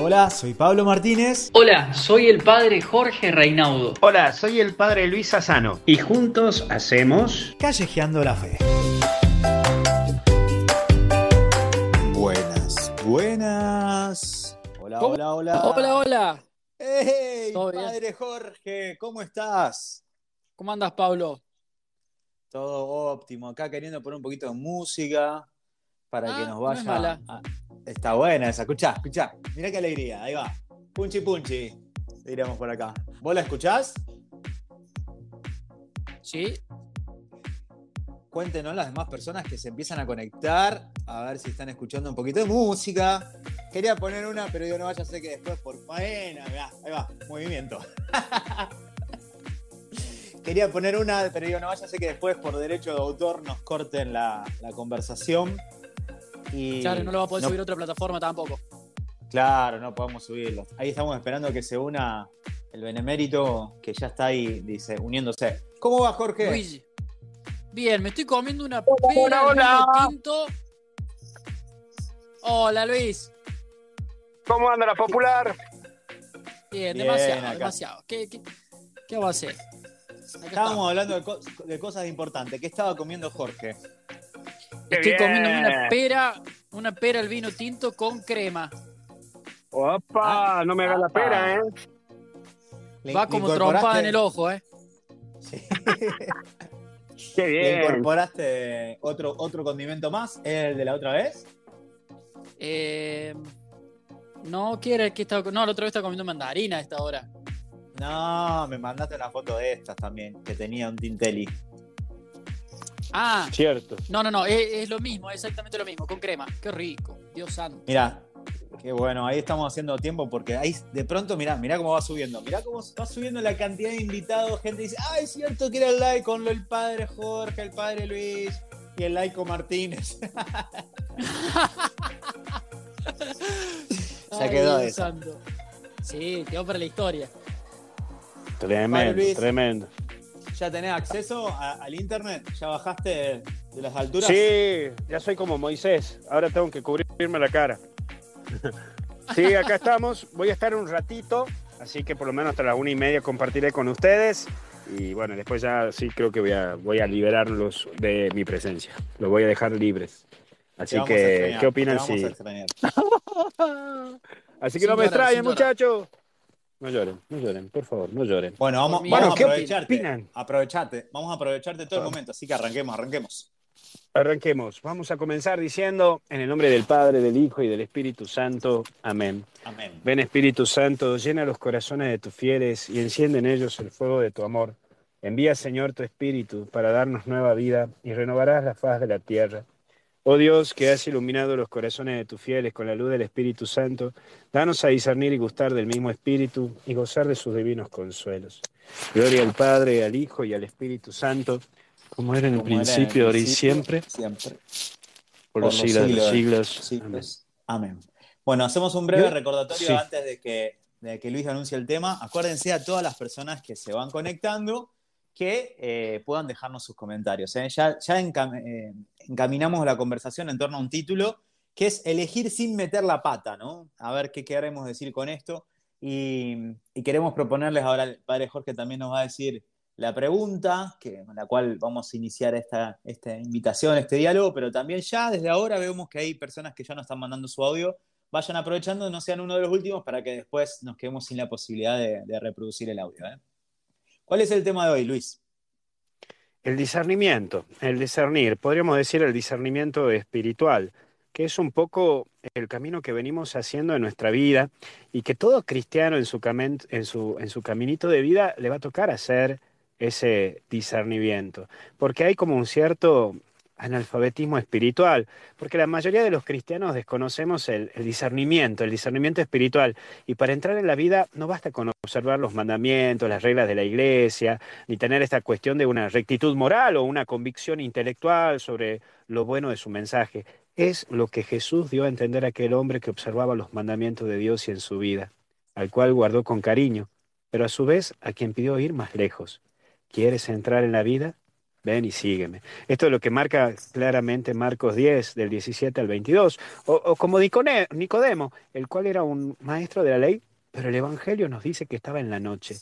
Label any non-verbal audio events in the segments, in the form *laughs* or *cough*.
Hola, soy Pablo Martínez. Hola, soy el padre Jorge Reinaudo. Hola, soy el padre Luis Sassano. Y juntos hacemos Callejeando la Fe. Buenas, buenas. Hola, ¿Cómo? hola, hola. Hola, hola. ¡Hey, padre Jorge! ¿Cómo estás? ¿Cómo andas, Pablo? Todo óptimo. Acá queriendo poner un poquito de música para Ah, que nos no vaya. es mala. a- Está buena esa. Escuchá, escuchá. Mirá qué alegría. Ahí va. Punchi punchi. Diríamos por acá. ¿Vos la escuchás? Sí. Cuéntenos las demás personas que se empiezan a conectar, a ver si están escuchando un poquito de música. Quería poner una, pero digo, no vaya a ser que después por faena, mirá, ahí va, movimiento. *laughs* Quería poner una, pero digo, no vaya a ser que después por derecho de autor nos corten la, la conversación. Y Claro, no lo va a poder no- subir a otra plataforma tampoco. Claro, no podemos subirlo. Ahí estamos esperando que se una el benemérito que ya está ahí, dice, uniéndose. ¿Cómo va, Jorge? Luigi. Bien, me estoy comiendo una Hola, pera hola, hola. tinto. Hola, Luis. ¿Cómo anda la popular? Bien, Bien, demasiado, acá. demasiado. ¿Qué, qué, qué va a hacer? Acá Estábamos estamos. hablando de, co- de cosas importantes. ¿Qué estaba comiendo Jorge? Estoy bien. comiendo una pera, una pera al vino tinto con crema. Opa, no me hagas la pera, ¿eh? Le- Va le como trompada en el ojo, ¿eh? Sí. *laughs* Qué ¿Le bien. incorporaste otro, otro condimento más? ¿El de la otra vez? Eh, no quiere que estaba. No, la otra vez estaba comiendo mandarina a esta hora. No, me mandaste una foto de estas también, que tenía un Tintelli. Ah, Cierto. no, no, no, es, es lo mismo, es exactamente lo mismo, con crema. Qué rico, Dios santo. Mira, qué bueno, ahí estamos haciendo tiempo porque ahí de pronto, mirá, mirá cómo va subiendo. Mirá cómo va subiendo la cantidad de invitados. Gente dice, ah, es cierto que era el like con el padre Jorge, el padre Luis y el laico Martínez. *laughs* Se Ay, quedó eso. santo. Sí, quedó para la historia. Tremendo, tremendo. ¿Ya tenés acceso a- al internet? ¿Ya bajaste de, de las alturas? Sí, ya soy como Moisés. Ahora tengo que cubrirme la cara. *laughs* Sí, acá estamos. Voy a estar un ratito, así que por lo menos hasta las una y media compartiré con ustedes. Y bueno, después ya sí creo que voy a, voy a liberarlos de mi presencia. Los voy a dejar libres. Así que, extrañar, ¿qué opinan si...? *laughs* Así que Sin no me extrañen, muchachos. No lloren, no lloren, por favor, no lloren. Bueno, vamos, Bueno, a ¿qué aprovecharte. opinan? Aprovechate. Vamos a aprovecharte todo el momento. Así que arranquemos, arranquemos. Arranquemos. Vamos a comenzar diciendo, en el nombre del Padre, del Hijo y del Espíritu Santo. Amén. Amén. Ven Espíritu Santo, llena los corazones de tus fieles y enciende en ellos el fuego de tu amor. Envía, Señor, tu Espíritu para darnos nueva vida y renovarás la faz de la tierra. Oh Dios, que has iluminado los corazones de tus fieles con la luz del Espíritu Santo, danos a discernir y gustar del mismo Espíritu y gozar de sus divinos consuelos. Gloria al Padre, al Hijo y al Espíritu Santo, como era en el Como principio, ahora y siempre, Siempre. por los siglos de los siglos. siglos. Amén. Amén. Bueno, hacemos un breve recordatorio sí. antes de que, de que Luis anuncie el tema. Acuérdense a todas las personas que se van conectando que eh, puedan dejarnos sus comentarios. ¿eh? Ya, ya eh, encaminamos la conversación en torno a un título que es elegir sin meter la pata, ¿no? A ver qué queremos decir con esto. Y, y queremos proponerles ahora, el padre Jorge también nos va a decir la pregunta, que, con la cual vamos a iniciar esta, esta invitación, este diálogo, pero también ya desde ahora vemos que hay personas que ya nos están mandando su audio. Vayan aprovechando, no sean uno de los últimos para que después nos quedemos sin la posibilidad de, reproducir el audio. ¿Cuál es el tema de hoy, Luis? El discernimiento, el discernir, podríamos decir el discernimiento espiritual, que es un poco el camino que venimos haciendo en nuestra vida y que todo cristiano en su, camen- en su, en su caminito de vida le va a tocar hacer ese discernimiento, porque hay como un cierto analfabetismo espiritual, porque la mayoría de los cristianos desconocemos el, discernimiento, el discernimiento espiritual, y para entrar en la vida no basta con observar los mandamientos, las reglas de la iglesia, ni tener esta cuestión de una rectitud moral o una convicción intelectual sobre lo bueno de su mensaje. Es lo que Jesús dio a entender a aquel hombre que observaba los mandamientos de Dios y en su vida, al cual guardó con cariño, pero a su vez a quien pidió ir más lejos. ¿Quieres entrar en la vida? Ven y sígueme. Esto es lo que marca claramente Marcos 10, del 17 al 22. O, o como Nicodemo, el cual era un maestro de la ley, pero el Evangelio nos dice que estaba en la noche.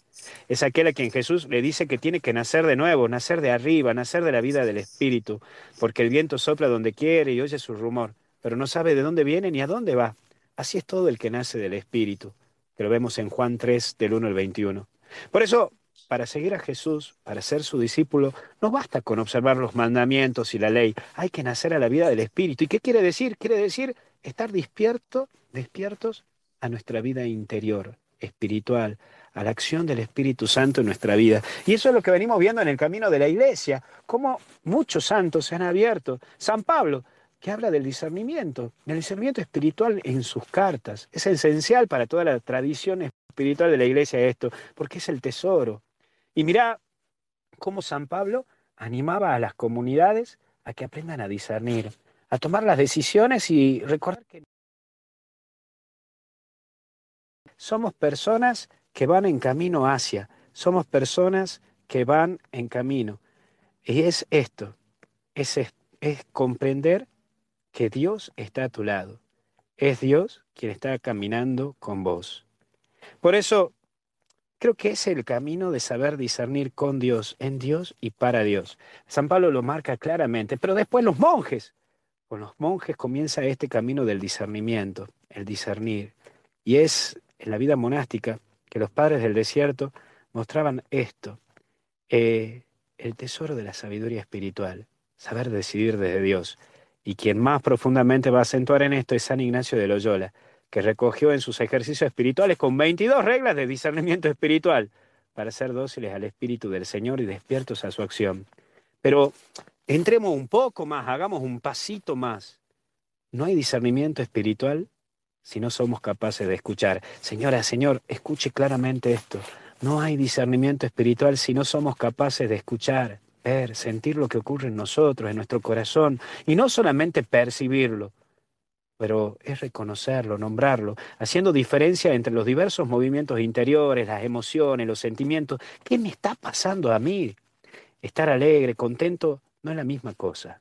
Es aquel a quien Jesús le dice que tiene que nacer de nuevo, nacer de arriba, nacer de la vida del Espíritu, porque el viento sopla donde quiere y oye su rumor, pero no sabe de dónde viene ni a dónde va. Así es todo el que nace del Espíritu, que lo vemos en Juan 3, del 1 al 21. Por eso, para seguir a Jesús, para ser su discípulo, no basta con observar los mandamientos y la ley, hay que nacer a la vida del Espíritu. ¿Y qué quiere decir? Quiere decir estar despierto, despiertos a nuestra vida interior, espiritual, a la acción del Espíritu Santo en nuestra vida. Y eso es lo que venimos viendo en el camino de la iglesia, cómo muchos santos se han abierto. San Pablo, que habla del discernimiento, del discernimiento espiritual en sus cartas. Es esencial para toda la tradición espiritual de la iglesia esto, porque es el tesoro. Y mira cómo San Pablo animaba a las comunidades a que aprendan a discernir, a tomar las decisiones y recordar que somos personas que van en camino hacia, somos personas que van en camino. Y es esto, es, es comprender que Dios está a tu lado. Es Dios quien está caminando con vos. Por eso, creo que es el camino de saber discernir con Dios, en Dios y para Dios. San Pablo lo marca claramente, pero después los monjes, con los monjes comienza este camino del discernimiento, el discernir. Y es en la vida monástica que los padres del desierto mostraban esto, eh, el tesoro de la sabiduría espiritual, saber decidir desde Dios. Y quien más profundamente va a acentuar en esto es San Ignacio de Loyola, que recogió en sus ejercicios espirituales con 22 reglas de discernimiento espiritual para ser dóciles al Espíritu del Señor y despiertos a su acción. Pero entremos un poco más, hagamos un pasito más. ¿No hay discernimiento espiritual si no somos capaces de escuchar. Señora, Señor, escuche claramente esto. No hay discernimiento espiritual si no somos capaces de escuchar, ver, sentir lo que ocurre en nosotros, en nuestro corazón, y no solamente percibirlo, pero es reconocerlo, nombrarlo, haciendo diferencia entre los diversos movimientos interiores, las emociones, los sentimientos. ¿Qué me está pasando a mí? Estar alegre, contento, no es la misma cosa.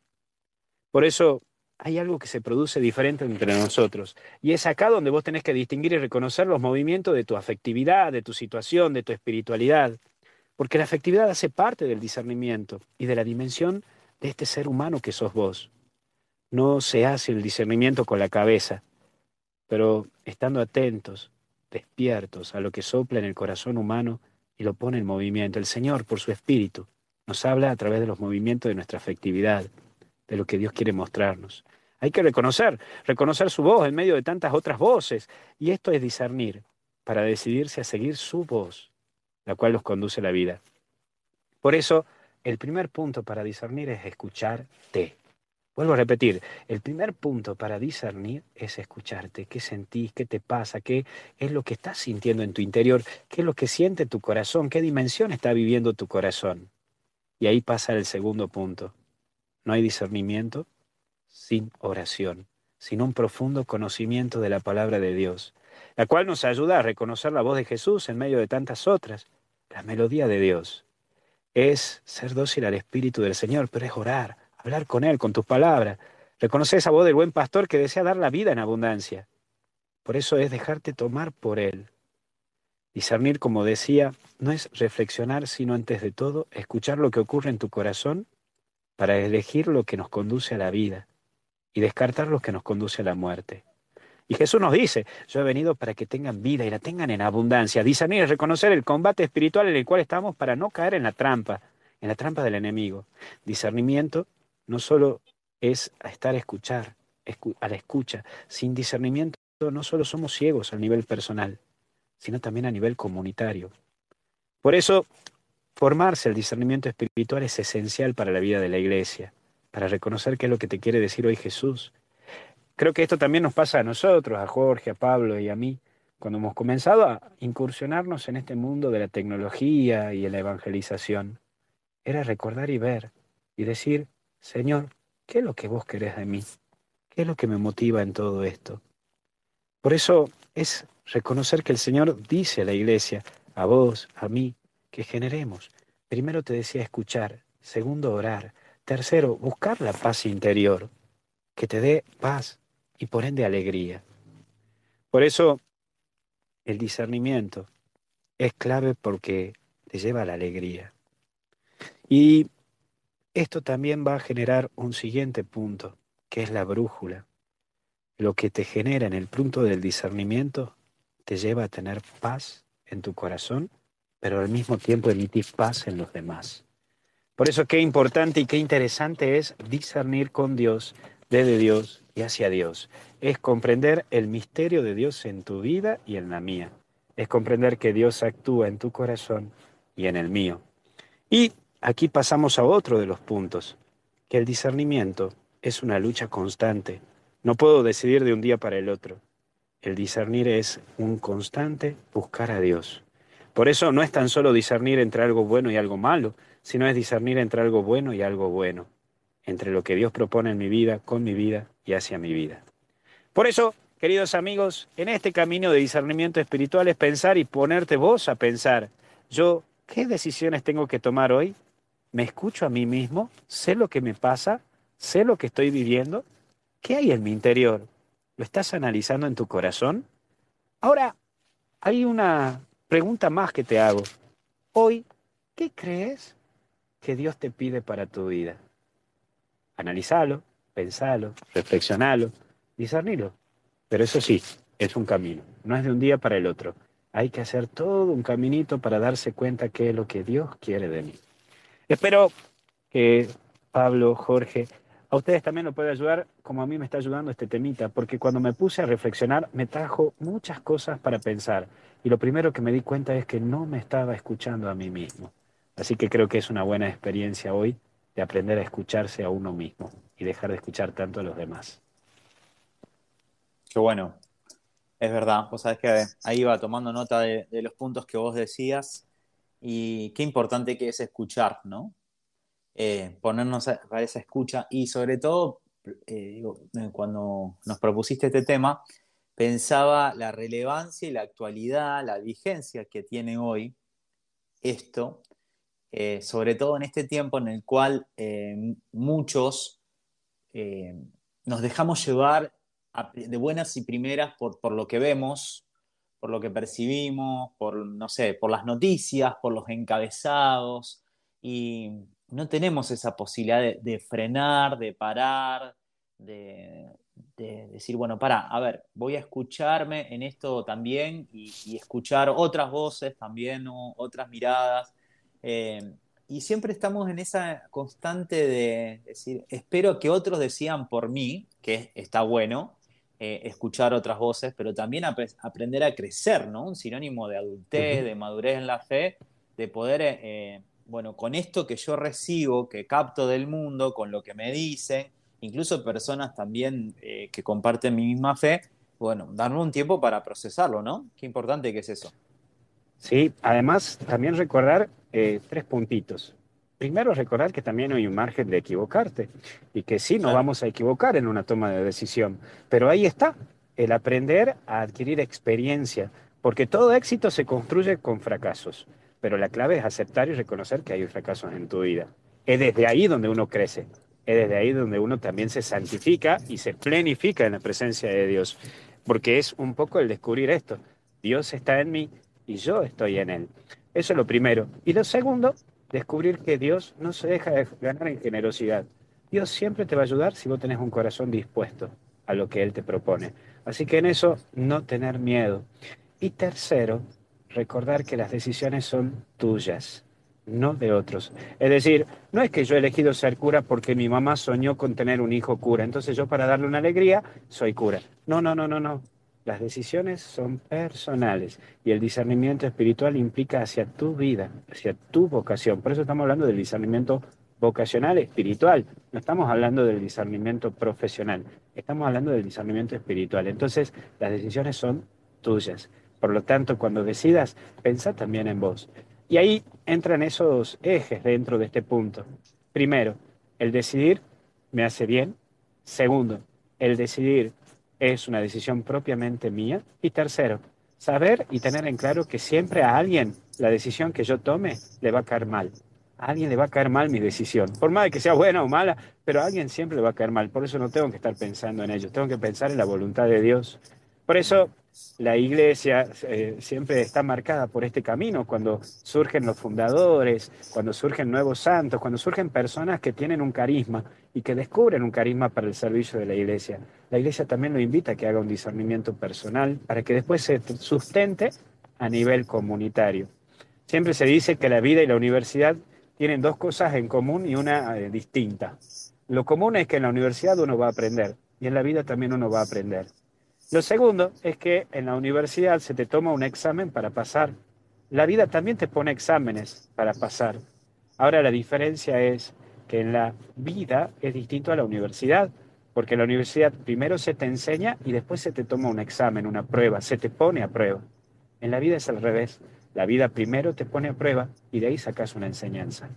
Por eso hay algo que se produce diferente entre nosotros. Y es acá donde vos tenés que distinguir y reconocer los movimientos de tu afectividad, de tu situación, de tu espiritualidad. Porque la afectividad hace parte del discernimiento y de la dimensión de este ser humano que sos vos. No se hace el discernimiento con la cabeza, pero estando atentos, despiertos a lo que sopla en el corazón humano y lo pone en movimiento. El Señor, por su espíritu, nos habla a través de los movimientos de nuestra afectividad de lo que Dios quiere mostrarnos. Hay que reconocer, reconocer su voz en medio de tantas otras voces. Y esto es discernir para decidirse a seguir su voz, la cual nos conduce a la vida. Por eso, el primer punto para discernir es escucharte. Vuelvo a repetir, el primer punto para discernir es escucharte. ¿Qué sentís? ¿Qué te pasa? ¿Qué es lo que estás sintiendo en tu interior? ¿Qué es lo que siente tu corazón? ¿Qué dimensión está viviendo tu corazón? Y ahí pasa el segundo punto. No hay discernimiento sin oración, sin un profundo conocimiento de la palabra de Dios, la cual nos ayuda a reconocer la voz de Jesús en medio de tantas otras, la melodía de Dios. Es ser dócil al Espíritu del Señor, pero es orar, hablar con Él, con tus palabras, reconocer esa voz del buen pastor que desea dar la vida en abundancia. Por eso es dejarte tomar por Él. Discernir, como decía, no es reflexionar, sino antes de todo escuchar lo que ocurre en tu corazón para elegir lo que nos conduce a la vida y descartar lo que nos conduce a la muerte. Y Jesús nos dice, yo he venido para que tengan vida y la tengan en abundancia. Discernir es reconocer el combate espiritual en el cual estamos para no caer en la trampa, en la trampa del enemigo. Discernimiento no solo es estar a escuchar, a la escucha. Sin discernimiento no solo somos ciegos a nivel personal, sino también a nivel comunitario. Por eso Formarse el discernimiento espiritual es esencial para la vida de la iglesia, para reconocer qué es lo que te quiere decir hoy Jesús. Creo que esto también nos pasa a nosotros, a Jorge, a Pablo y a mí, cuando hemos comenzado a incursionarnos en este mundo de la tecnología y en la evangelización. Era recordar y ver y decir, Señor, ¿qué es lo que vos querés de mí? ¿Qué es lo que me motiva en todo esto? Por eso es reconocer que el Señor dice a la iglesia, a vos, a mí, que generemos. Primero te decía escuchar, Segundo, orar. Tercero, buscar la paz interior, que te dé paz y por ende alegría. Por eso, el discernimiento es clave porque te lleva a la alegría. Y esto también va a generar un siguiente punto, que es la brújula. Lo que te genera en el punto del discernimiento te lleva a tener paz en tu corazón, pero al mismo tiempo emitir paz en los demás. Por eso qué importante y qué interesante es discernir con Dios, desde Dios y hacia Dios. Es comprender el misterio de Dios en tu vida y en la mía. Es comprender que Dios actúa en tu corazón y en el mío. Y aquí pasamos a otro de los puntos, que el discernimiento es una lucha constante. No puedo decidir de un día para el otro. El discernir es un constante buscar a Dios. Por eso no es tan solo discernir entre algo bueno y algo malo, sino es discernir entre algo bueno y algo bueno, entre lo que Dios propone en mi vida, con mi vida y hacia mi vida. Por eso, queridos amigos, en este camino de discernimiento espiritual es pensar y ponerte vos a pensar, yo, ¿qué decisiones tengo que tomar hoy? ¿Me escucho a mí mismo? ¿Sé lo que me pasa? ¿Sé lo que estoy viviendo? ¿Qué hay en mi interior? ¿Lo estás analizando en tu corazón? Ahora, hay una pregunta más que te hago. Hoy, ¿qué crees que Dios te pide para tu vida? Analizalo, pensalo, reflexionalo, discernilo. Pero eso sí, es un camino, no es de un día para el otro. Hay que hacer todo un caminito para darse cuenta qué es lo que Dios quiere de mí. Espero que Pablo, Jorge, a ustedes también lo puede ayudar como a mí me está ayudando este temita, porque cuando me puse a reflexionar me trajo muchas cosas para pensar. Y lo primero que me di cuenta es que no me estaba escuchando a mí mismo. Así que creo que es una buena experiencia hoy de aprender a escucharse a uno mismo y dejar de escuchar tanto a los demás. Qué bueno. Es verdad, vos sabés que ahí iba tomando nota de, de los puntos que vos decías y qué importante que es escuchar, ¿no? Eh, ponernos a, esa escucha y sobre todo, eh, eh, cuando nos propusiste este tema, pensaba la relevancia y la actualidad, la vigencia que tiene hoy esto, sobre todo en este tiempo en el cual muchos nos dejamos llevar de buenas y primeras por, por lo que vemos, por lo que percibimos, por, no sé, por las noticias, por los encabezados, y no tenemos esa posibilidad de, frenar, de parar, de, decir, bueno, para, a ver, voy a escucharme en esto también y, escuchar otras voces también, otras miradas. Eh, y siempre estamos en esa constante de decir, espero que otros decían por mí, que está bueno, eh, escuchar otras voces, pero también aprender a crecer, ¿no? Un sinónimo de adultez, de madurez en la fe, de poder eh, bueno, con esto que yo recibo, que capto del mundo, con lo que me dicen, incluso personas también eh, que comparten mi misma fe, bueno, darme un tiempo para procesarlo, ¿no? Qué importante que es eso. Sí, además también recordar eh, tres puntitos. Primero, recordar que también hay un margen de equivocarte y que sí, nos vamos a equivocar en una toma de decisión, pero ahí está, el aprender a adquirir experiencia, porque todo éxito se construye con fracasos pero la clave es aceptar y reconocer que hay fracasos en tu vida. Es desde ahí donde uno crece, es desde ahí donde uno también se santifica y se plenifica en la presencia de Dios, porque es un poco el descubrir esto. Dios está en mí y yo estoy en Él. Eso es lo primero. Y lo segundo, descubrir que Dios no se deja de ganar en generosidad. Dios siempre te va a ayudar si vos tenés un corazón dispuesto a lo que Él te propone. Así que en eso no tener miedo. Y tercero, recordar que las decisiones son tuyas, no de otros. Es decir, no es que yo he elegido ser cura porque mi mamá soñó con tener un hijo cura, entonces yo para darle una alegría soy cura. No, no, no, no, no. Las decisiones son personales y el discernimiento espiritual implica hacia tu vida, hacia tu vocación. Por eso estamos hablando del discernimiento vocacional espiritual. No estamos hablando del discernimiento profesional, estamos hablando del discernimiento espiritual. Entonces, las decisiones son tuyas. Por lo tanto, cuando decidas, pensa también en vos. Y ahí entran esos ejes dentro de este punto. Primero, el decidir me hace bien. Segundo, el decidir es una decisión propiamente mía. Y tercero, saber y tener en claro que siempre a alguien la decisión que yo tome le va a caer mal. a alguien le va a caer mal mi decisión. Por más de que sea buena o mala, pero a alguien siempre le va a caer mal. Por eso no tengo que estar pensando en ello, tengo que pensar en la voluntad de Dios. Por eso la iglesia eh, siempre está marcada por este camino, cuando surgen los fundadores, cuando surgen nuevos santos, cuando surgen personas que tienen un carisma y que descubren un carisma para el servicio de la iglesia. La iglesia también lo invita a que haga un discernimiento personal para que después se sustente a nivel comunitario. Siempre se dice que la vida y la universidad tienen dos cosas en común y una eh, distinta. Lo común es que en la universidad uno va a aprender y en la vida también uno va a aprender. Lo segundo es que en la universidad se te toma un examen para pasar. La vida también te pone exámenes para pasar. Ahora la diferencia es que en la vida es distinto a la universidad, porque en la universidad primero se te enseña y después se te toma un examen, una prueba, se te pone a prueba. En la vida es al revés. La vida primero te pone a prueba y de ahí sacas una enseñanza.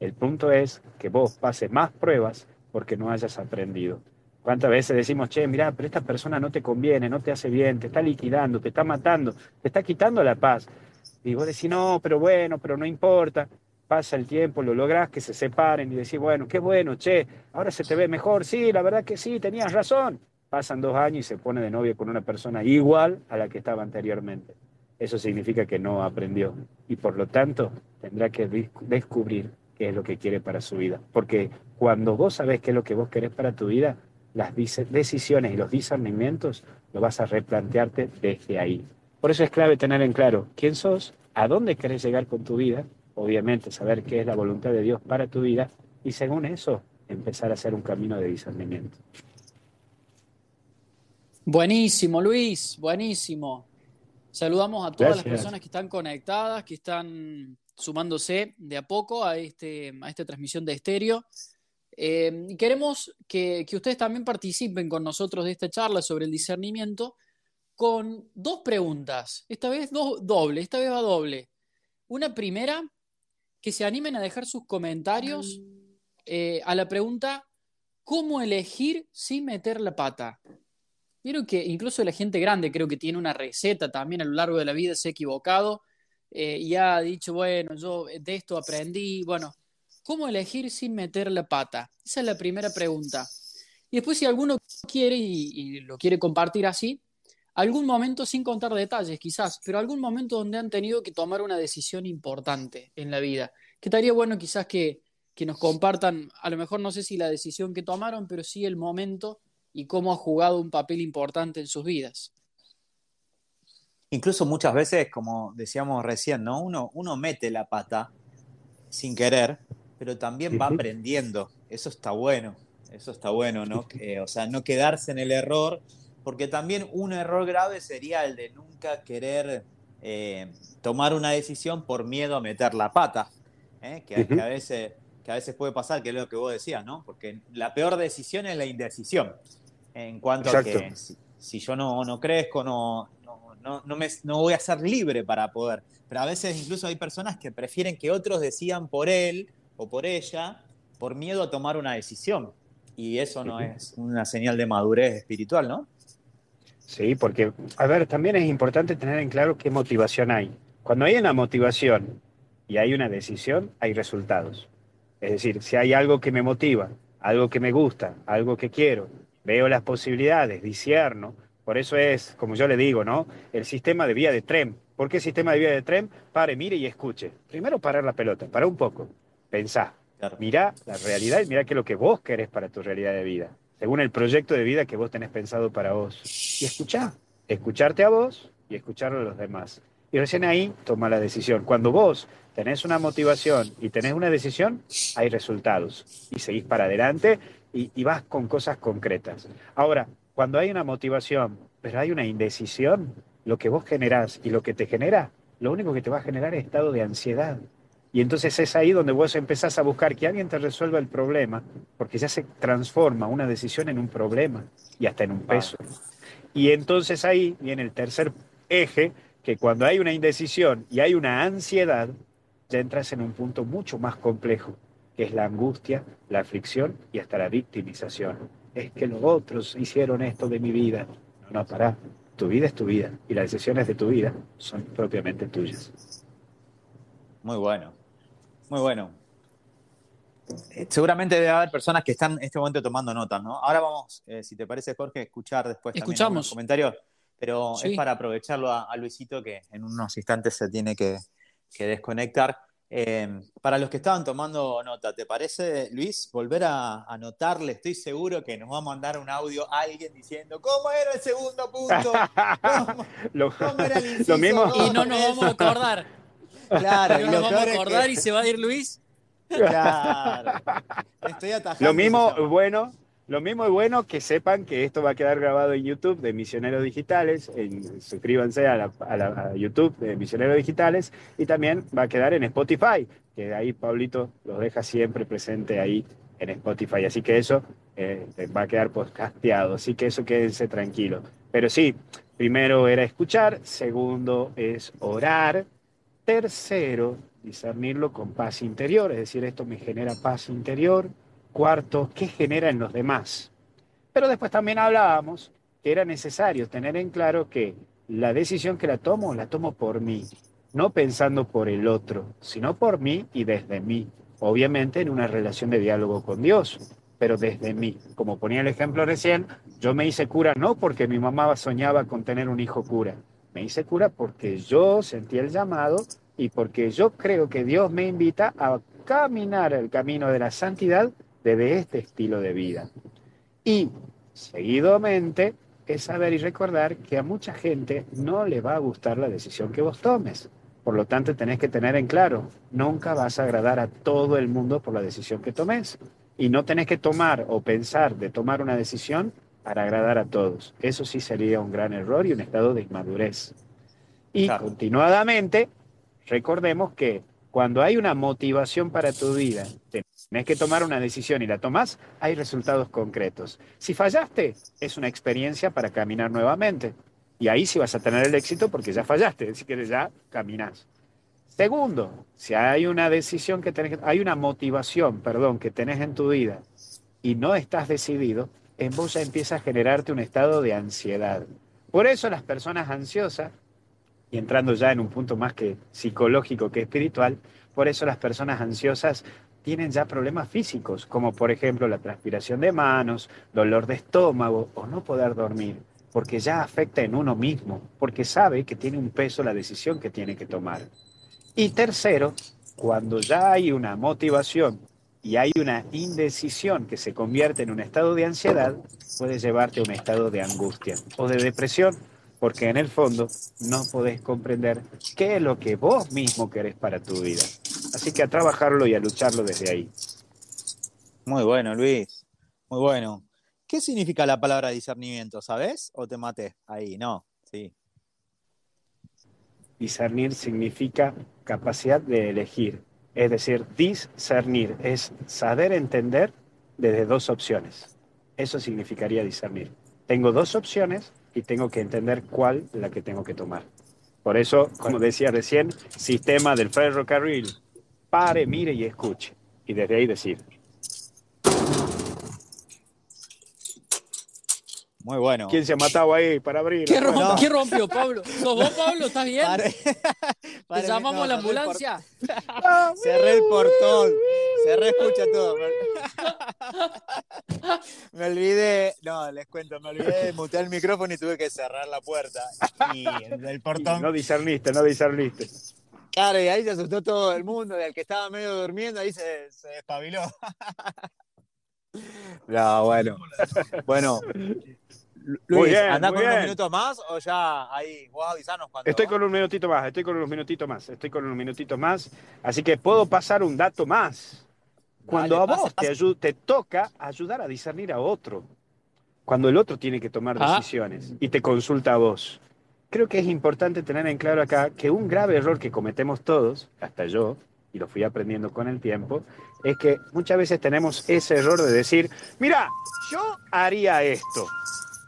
El punto es que vos pases más pruebas porque no hayas aprendido. ¿Cuántas veces decimos, che, mira, pero esta persona no te conviene, no te hace bien, te está liquidando, te está matando, te está quitando la paz? Y vos decís, no, pero bueno, pero no importa. Pasa el tiempo, lo lográs que se separen y decís, bueno, qué bueno, che, ahora se te ve mejor, sí, la verdad que sí, tenías razón. Pasan dos años y se pone de novio con una persona igual a la que estaba anteriormente eso significa que no aprendió y por lo tanto tendrá que descubrir qué es lo que quiere para su vida. Porque cuando vos sabés qué es lo que vos querés para tu vida, las decisiones y los discernimientos lo vas a replantearte desde ahí. Por eso es clave tener en claro quién sos, a dónde querés llegar con tu vida, obviamente saber qué es la voluntad de Dios para tu vida y según eso empezar a hacer un camino de discernimiento. Buenísimo, Luis, buenísimo. Saludamos a todas las personas que están conectadas, que están sumándose de a poco a, este, a esta transmisión de estéreo. Eh, y queremos que, ustedes también participen con nosotros de esta charla sobre el discernimiento con dos preguntas. Esta vez doble, esta vez va doble. Una primera, que se animen a dejar sus comentarios eh, a la pregunta, ¿cómo elegir sin meter la pata? Vieron que incluso la gente grande creo que tiene una receta también a lo largo de la vida, se ha equivocado eh, y ha dicho, bueno, yo de esto aprendí. Bueno, ¿cómo elegir sin meter la pata? Esa es la primera pregunta. Y después si alguno quiere y, lo quiere compartir así, algún momento, sin contar detalles quizás, pero algún momento donde han tenido que tomar una decisión importante en la vida. Que estaría bueno quizás que, que nos compartan, a lo mejor no sé si la decisión que tomaron, pero sí el momento y cómo ha jugado un papel importante en sus vidas. Incluso muchas veces, como decíamos recién, ¿no? Uno, uno mete la pata sin querer, pero también va aprendiendo. Eso está bueno, eso está bueno, ¿no? o sea, no quedarse en el error, porque también un error grave sería el de nunca querer eh, tomar una decisión por miedo a meter la pata, ¿eh? que, a veces, que a veces puede pasar, que es lo que vos decías, ¿no? Porque la peor decisión es la indecisión en cuanto a que si, yo no, no crezco, no, no, no, me, no voy a ser libre para poder. Pero a veces incluso hay personas que prefieren que otros decidan por él o por ella por miedo a tomar una decisión. Y eso no es una señal de madurez espiritual, ¿no? Sí, porque, a ver, también es importante tener en claro qué motivación hay. Cuando hay una motivación y hay una decisión, hay resultados. Es decir, si hay algo que me motiva, algo que me gusta, algo que quiero, veo las posibilidades, disierno. Por eso es, como yo le digo, ¿no? El sistema de vía de tren. ¿Por qué sistema de vía de tren? Pare, mire y escuche. Primero parar la pelota, para un poco. Pensá. Mira la realidad y mira qué es lo que vos querés para tu realidad de vida. Según el proyecto de vida que vos tenés pensado para vos. Y escuchá. Escucharte a vos y escuchar a los demás. Y recién ahí toma la decisión. Cuando vos tenés una motivación y tenés una decisión, hay resultados. Y seguís para adelante y, vas con cosas concretas. Ahora, cuando hay una motivación, pero hay una indecisión, lo que vos generás y lo que te genera, lo único que te va a generar es estado de ansiedad. Y entonces es ahí donde vos empezás a buscar que alguien te resuelva el problema, porque ya se transforma una decisión en un problema y hasta en un peso. Y entonces ahí viene el tercer eje, que cuando hay una indecisión y hay una ansiedad, ya entras en un punto mucho más complejo, que es la angustia, la aflicción y hasta la victimización. Es que los otros hicieron esto de mi vida. No, no, pará. Tu vida es tu vida y las decisiones de tu vida son propiamente tuyas. Muy bueno, muy bueno. Seguramente debe haber personas que están en este momento tomando notas, ¿no? Ahora vamos, eh, si te parece, Jorge, a escuchar después también los comentarios, pero es para aprovecharlo a, Luisito que en unos instantes se tiene que, desconectar. Eh, para los que estaban tomando nota, ¿te parece, Luis, volver a anotarle? Estoy seguro que nos va a mandar un audio a alguien diciendo cómo era el segundo punto, *laughs* cómo, lo, era el mismo. Y no nos vamos a acordar. Claro, y no nos vamos a acordar y se va a ir Luis. Claro. Estoy atajando. Lo mismo, bueno, lo mismo es bueno que sepan que esto va a quedar grabado en YouTube de Misioneros Digitales. suscríbanse a, la, YouTube de Misioneros Digitales y también va a quedar en Spotify, que ahí Pablito los deja siempre presente ahí en Spotify. Así que eso eh, va a quedar podcasteado. Así que eso quédense tranquilos. Pero sí, primero era escuchar, segundo es orar, tercero discernirlo con paz interior, es decir, esto me genera paz interior. Cuarto, ¿qué genera en los demás? Pero después también hablábamos que era necesario tener en claro que la decisión que la tomo, la tomo por mí, no pensando por el otro, sino por mí y desde mí. Obviamente en una relación de diálogo con Dios, pero desde mí. Como ponía el ejemplo recién, yo me hice cura no porque mi mamá soñaba con tener un hijo cura, me hice cura porque yo sentí el llamado y porque yo creo que Dios me invita a caminar el camino de la santidad desde este estilo de vida. Y seguidamente es saber y recordar que a mucha gente no le va a gustar la decisión que vos tomes. Por lo tanto, tenés que tener en claro, nunca vas a agradar a todo el mundo por la decisión que tomes. Y no tenés que tomar o pensar de tomar una decisión para agradar a todos. Eso sí sería un gran error y un estado de inmadurez. Y continuadamente recordemos que cuando hay una motivación para tu vida, tenés que tomar una decisión y la tomás, hay resultados concretos. Si fallaste, es una experiencia para caminar nuevamente. Y ahí sí vas a tener el éxito porque ya fallaste, es decir, que ya caminás. Segundo, si hay una decisión que tenés, hay una motivación, perdón, que tenés en tu vida y no estás decidido, en vos ya empieza a generarte un estado de ansiedad. Por eso las personas ansiosas y entrando ya en un punto más que psicológico que espiritual, por eso las personas ansiosas tienen ya problemas físicos, como por ejemplo la transpiración de manos, dolor de estómago o no poder dormir, porque ya afecta en uno mismo, porque sabe que tiene un peso la decisión que tiene que tomar. Y tercero, cuando ya hay una motivación y hay una indecisión que se convierte en un estado de ansiedad, puede llevarte a un estado de angustia o de depresión porque en el fondo no podés comprender qué es lo que vos mismo querés para tu vida. Así que a trabajarlo y a lucharlo desde ahí. Muy bueno, Luis. Muy bueno. ¿Qué significa la palabra discernimiento? ¿Sabes? ¿O te maté? Ahí, no. Sí. Discernir significa capacidad de elegir. Es decir, discernir es saber entender desde dos opciones. Eso significaría discernir. Tengo dos opciones y tengo que entender cuál la que tengo que tomar. Por eso, como decía recién, sistema del ferrocarril. Pare, mire y escuche. Y desde ahí decir. Muy bueno. ¿Quién se ha matado ahí para abrir? ¿Qué, rompió, Pablo? ¿Sos vos, Pablo? ¿Estás bien? *laughs* ¿Te llamamos a la ambulancia? *laughs* Cerré el portón. Se reescucha todo. *laughs* Me olvidé, no, les cuento, me olvidé de mutear el micrófono y tuve que cerrar la puerta. Y el portón. no discerniste, no discerniste. Claro, y ahí se asustó todo el mundo, y el que estaba medio durmiendo, ahí se, se despabiló. No, bueno. Bueno, Luis, ¿andás con unos minutos más o ya ahí? Vos avisanos cuando. Estoy con un minutito más, estoy con unos minutitos más, estoy con unos minutitos más. Así que puedo pasar un dato más. Cuando a vos Te, te toca ayudar a discernir a otro, cuando el otro tiene que tomar ah. decisiones y te consulta a vos. Creo que es importante tener en claro acá que un grave error que cometemos todos, hasta yo, y lo fui aprendiendo con el tiempo, es que muchas veces tenemos ese error de decir, mira, yo haría esto.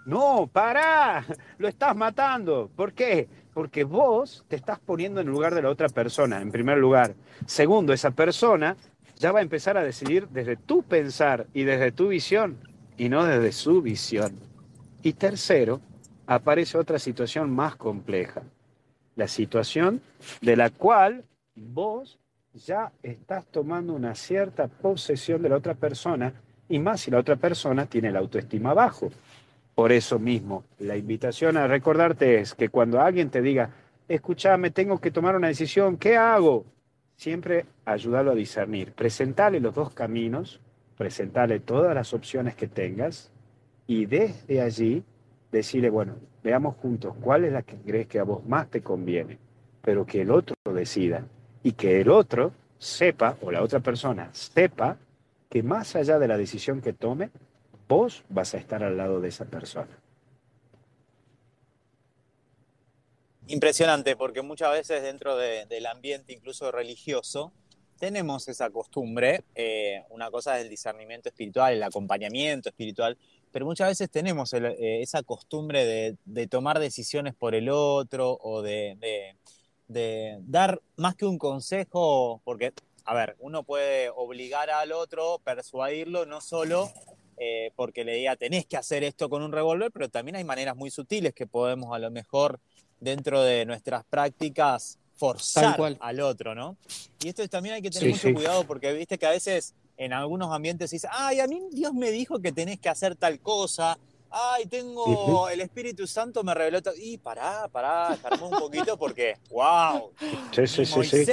No, para, lo estás matando. ¿Por qué? Porque vos te estás poniendo en lugar de la otra persona, en primer lugar. Segundo, esa persona ya va a empezar a decidir desde tu pensar y desde tu visión y no desde su visión. Y tercero, aparece otra situación más compleja, la situación de la cual vos ya estás tomando una cierta posesión de la otra persona y más si la otra persona tiene la autoestima bajo. Por eso mismo, la invitación a recordarte es que cuando alguien te diga, escúchame, tengo que tomar una decisión, ¿qué hago? Siempre ayúdalo a discernir, presentale los dos caminos, presentale todas las opciones que tengas y desde allí decirle, bueno, veamos juntos cuál es la que crees que a vos más te conviene, pero que el otro decida y que el otro sepa, o la otra persona sepa, que más allá de la decisión que tome, vos vas a estar al lado de esa persona. Impresionante, porque muchas veces dentro del ambiente, incluso religioso, tenemos esa costumbre, eh, una cosa es el discernimiento espiritual, el acompañamiento espiritual, pero muchas veces tenemos eh, esa costumbre de, tomar decisiones por el otro o de, de dar más que un consejo, porque, a ver, uno puede obligar al otro, persuadirlo, no solo eh, porque le diga tenés que hacer esto con un revólver, pero también hay maneras muy sutiles que podemos a lo mejor dentro de nuestras prácticas forzar al otro, ¿no? Y esto también hay que tener mucho cuidado porque viste que a veces en algunos ambientes dice, ay, a mí Dios me dijo que tenés que hacer tal cosa, ay, tengo el Espíritu Santo me reveló. Y pará, pará, calma un poquito porque, wow. Sí, sí, sí, sí.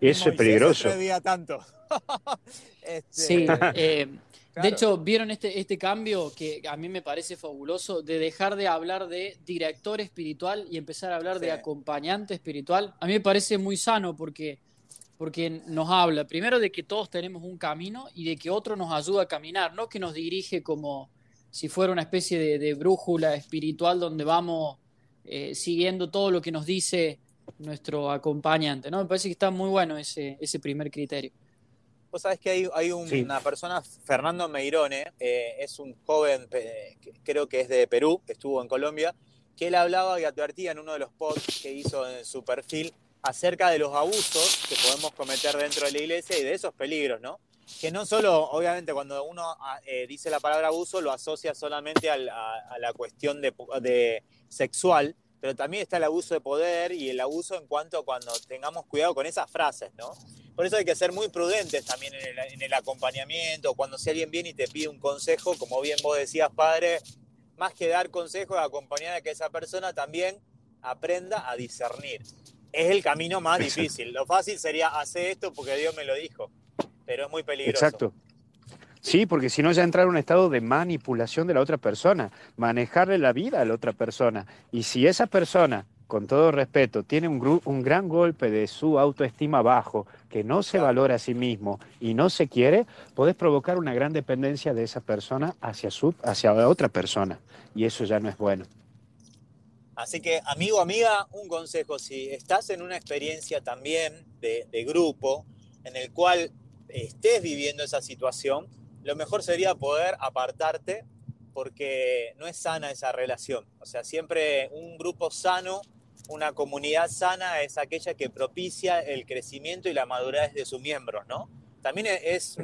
Eso es peligroso. tanto. *laughs* este... Sí, eh, de hecho, vieron este, este cambio que a mí me parece fabuloso de dejar de hablar de director espiritual y empezar a hablar de acompañante espiritual. A mí me parece muy sano porque, porque nos habla primero de que todos tenemos un camino y de que otro nos ayuda a caminar, no que nos dirige como si fuera una especie de, brújula espiritual donde vamos eh, siguiendo todo lo que nos dice nuestro acompañante. ¿no? Me parece que está muy bueno ese, ese primer criterio. Vos sabés que hay, hay una persona, Fernando Meirone, eh, es un joven, creo que es de Perú, que estuvo en Colombia, que él hablaba y advertía en uno de los posts que hizo en su perfil acerca de los abusos que podemos cometer dentro de la iglesia y de esos peligros, ¿no? Que no solo, obviamente, cuando uno ah, eh, dice la palabra abuso, lo asocia solamente a, la cuestión de, sexual, pero también está el abuso de poder y el abuso en cuanto a cuando tengamos cuidado con esas frases, ¿no? Por eso hay que ser muy prudentes también en el, acompañamiento, cuando si alguien viene y te pide un consejo, como bien vos decías, padre, más que dar consejos, acompañar a que esa persona también aprenda a discernir. Es el camino más difícil. Lo fácil sería hacer esto porque Dios me lo dijo pero es muy peligroso. Exacto. Sí, porque si no ya entrar en un estado de manipulación de la otra persona, manejarle la vida a la otra persona. Y si esa persona, con todo respeto, tiene un, un gran golpe de su autoestima bajo, que no se valora a sí mismo y no se quiere, podés provocar una gran dependencia de esa persona hacia, su, hacia la otra persona. Y eso ya no es bueno. Así que, amigo, amiga, un consejo, si estás en una experiencia también de, de grupo en el cual estés viviendo esa situación, lo mejor sería poder apartarte porque no es sana esa relación. O sea, siempre un grupo sano, una comunidad sana es aquella que propicia el crecimiento y la madurez de sus miembros, ¿no? También es,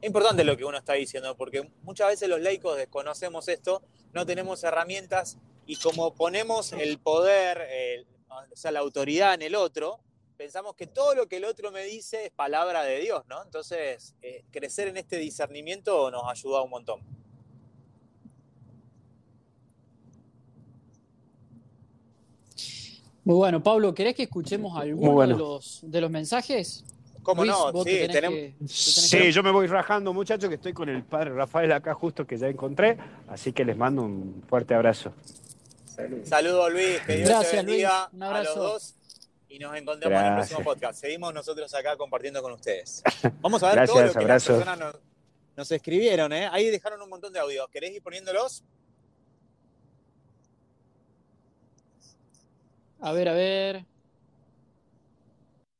importante lo que uno está diciendo, porque muchas veces los laicos desconocemos esto, no tenemos herramientas y como ponemos el poder, o sea, la autoridad en el otro, pensamos que todo lo que el otro me dice es palabra de Dios, ¿no? Entonces, eh, crecer en este discernimiento nos ayuda un montón. Muy bueno, Pablo, ¿querés que escuchemos alguno de, los, de los mensajes? ¿Cómo no? Sí, sí yo me voy rajando, muchachos, que estoy con el padre Rafael acá justo que ya encontré, así que les mando un fuerte abrazo. Saludos, Luis. Que Dios Gracias, te bendiga Un abrazo. a los dos y nos encontramos en el próximo podcast. Seguimos nosotros acá compartiendo con ustedes. *laughs* Vamos a ver todo lo que las personas nos, escribieron. ¿eh? Ahí dejaron un montón de audios. ¿Querés ir poniéndolos? A ver, a ver.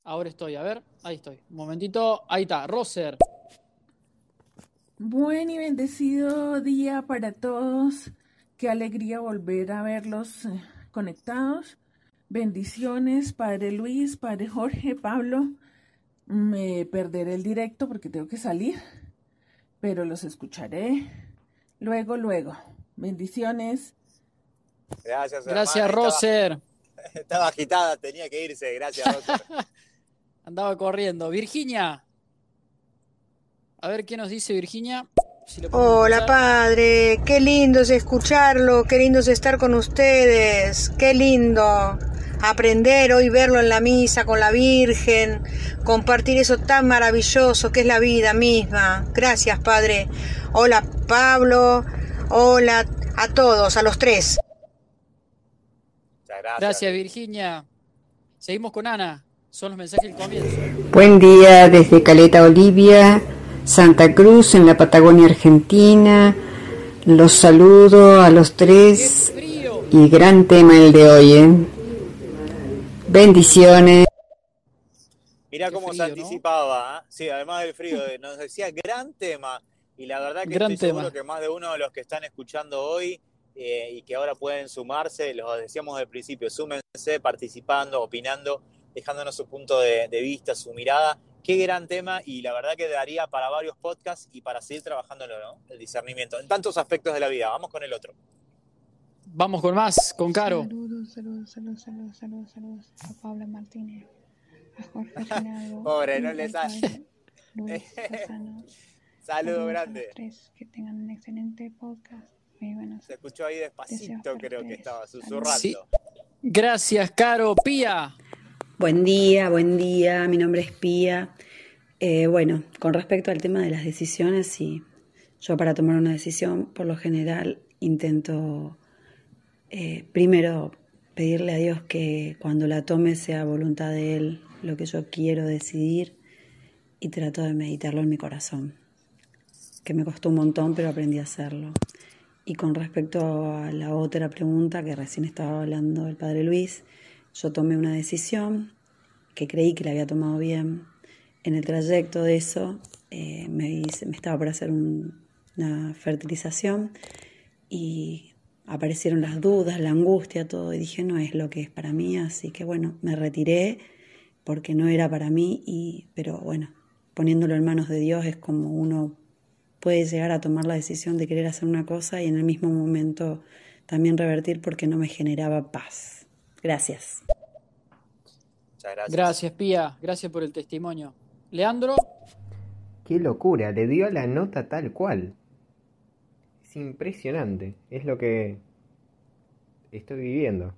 Ahora estoy, a ver, ahí estoy. Un momentito, ahí está, Roser. Buen y bendecido día para todos. Qué alegría volver a verlos eh, conectados. Bendiciones, Padre Luis, Padre Jorge, Pablo. Me perderé el directo porque tengo que salir, pero los escucharé luego, luego. Bendiciones. Gracias, Gracias, Roser. *laughs* Estaba, agitada, tenía que irse. Gracias, Roser. *laughs* Andaba corriendo. Virginia. A ver qué nos dice Virginia. Hola padre, qué lindo es escucharlo, qué lindo es estar con ustedes, qué lindo aprender hoy verlo en la misa con la Virgen, compartir eso tan maravilloso que es la vida misma. Gracias padre. Hola Pablo, hola a todos, a los tres. Gracias, gracias Virginia. Seguimos con Ana, son los mensajes del comienzo. Buen día desde Caleta Olivia. Santa Cruz, en la Patagonia Argentina. Los saludo a los tres y gran tema el de hoy. ¿eh? Bendiciones. Mira cómo se anticipaba, ¿eh? sí, además del frío, nos decía gran tema y la verdad que estoy seguro que más de uno de los que están escuchando hoy eh, y que ahora pueden sumarse, los decíamos al principio, súmense participando, opinando, dejándonos su punto de vista, su mirada Qué gran tema y la verdad que daría para varios podcasts y para seguir trabajándolo, ¿no? El discernimiento, en tantos aspectos de la vida. Vamos con el otro. Vamos con más, con Caro. Saludos, saludos, saludos, saludos, saludos, saludos a Pablo Martínez, a Jorge *laughs* Pobre, no le sale. *laughs* Saludos grande. que tengan un excelente podcast. Muy buenos. Se escuchó ahí despacito, creo que estaba susurrando. Sí. Gracias, Caro. Pía. Buen día, buen día. Mi nombre es Pía. Eh, bueno, con respecto al tema de las decisiones, sí. Yo para tomar una decisión, por lo general, intento eh, primero pedirle a Dios que cuando la tome sea voluntad de Él lo que yo quiero decidir y trato de meditarlo en mi corazón, que me costó un montón, pero aprendí a hacerlo. Y con respecto a la otra pregunta que recién estaba hablando el Padre Luis, yo tomé una decisión que creí que la había tomado bien. En el trayecto de eso eh, me, me, estaba por hacer una fertilización y aparecieron las dudas, la angustia, todo, y dije, no es lo que es para mí, así que bueno, me retiré porque no era para mí, y, pero bueno, poniéndolo en manos de Dios es como uno puede llegar a tomar la decisión de querer hacer una cosa y en el mismo momento también revertir porque no me generaba paz. Gracias. Muchas gracias. Gracias, Pía. Gracias por el testimonio. Leandro. Qué locura, le dio la nota tal cual. Es impresionante. Es lo que estoy viviendo.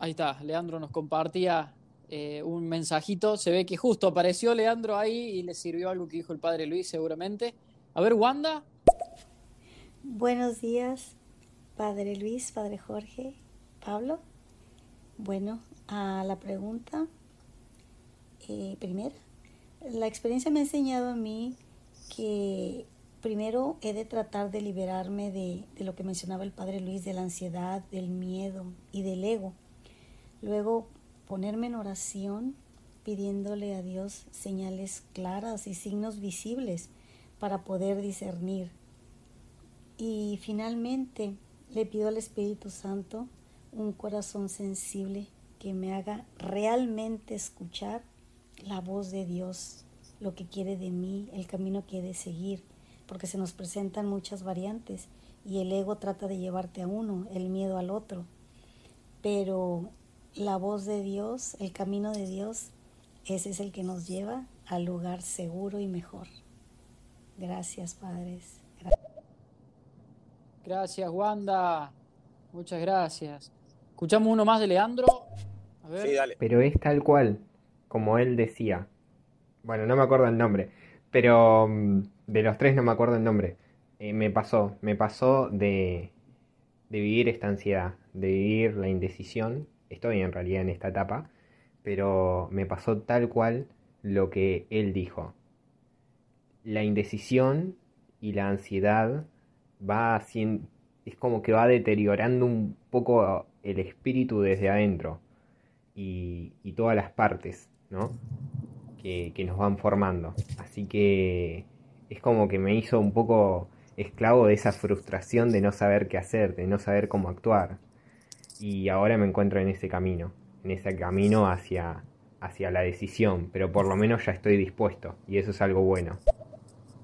Ahí está, Leandro nos compartía eh, un mensajito. Se ve que justo apareció Leandro ahí y le sirvió algo que dijo el padre Luis seguramente. A ver, Wanda. Buenos días, padre Luis, padre Jorge, Pablo. Bueno, a la pregunta eh, primera, la experiencia me ha enseñado a mí que primero he de tratar de liberarme de, lo que mencionaba el padre Luis, de la ansiedad, del miedo y del ego. Luego ponerme en oración pidiéndole a Dios señales claras y signos visibles para poder discernir. Y finalmente le pido al Espíritu Santo un corazón sensible que me haga realmente escuchar la voz de Dios, lo que quiere de mí, el camino que he de seguir, porque se nos presentan muchas variantes y el ego trata de llevarte a uno, el miedo al otro. Pero la voz de Dios, el camino de Dios, ese es el que nos lleva al lugar seguro y mejor. Gracias, padres. Gracias, Wanda. Muchas gracias. Escuchamos uno más de Leandro. A ver. Sí, dale. Pero es tal cual, como él decía. Bueno, no me acuerdo el nombre, pero mm, de los tres no me acuerdo el nombre. Eh, me pasó, me pasó de, de vivir esta ansiedad, de vivir la indecisión. Estoy en realidad en esta etapa, pero me pasó tal cual lo que él dijo. La indecisión y la ansiedad va haciendo, es como que va deteriorando un poco el espíritu desde adentro y, todas las partes, ¿no? Que, nos van formando. Así que es como que me hizo un poco esclavo de esa frustración de no saber qué hacer, de no saber cómo actuar. Y ahora me encuentro en ese camino, en ese camino hacia, hacia la decisión, pero por lo menos ya estoy dispuesto y eso es algo bueno.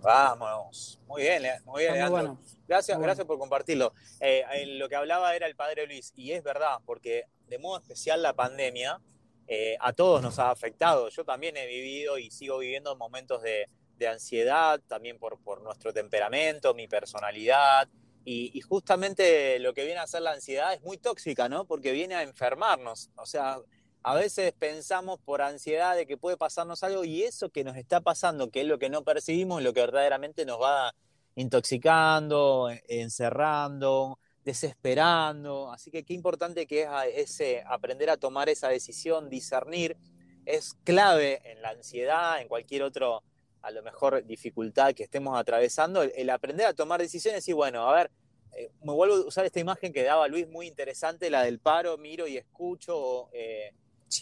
Vamos, muy bien, muy bien, Bueno. Gracias, gracias por compartirlo. Eh, lo que hablaba era el padre Luis, y es verdad, porque de modo especial la pandemia eh, a todos nos ha afectado. Yo también he vivido y sigo viviendo momentos de, ansiedad, también por, por, nuestro temperamento, mi personalidad. Y, justamente lo que viene a ser la ansiedad es muy tóxica, ¿no? Porque viene a enfermarnos. O sea, a veces pensamos por ansiedad de que puede pasarnos algo y eso que nos está pasando, que es lo que no percibimos, lo que verdaderamente nos va intoxicando, encerrando, desesperando. Así que qué importante que es ese aprender a tomar esa decisión, discernir. Es clave en la ansiedad, en cualquier otro, a lo mejor, dificultad que estemos atravesando, el, aprender a tomar decisiones y bueno, a ver, eh, me vuelvo a usar esta imagen que daba Luis muy interesante, la del paro, miro y escucho, eh,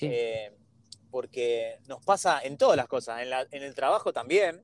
eh, porque nos pasa en todas las cosas, en, en el trabajo también,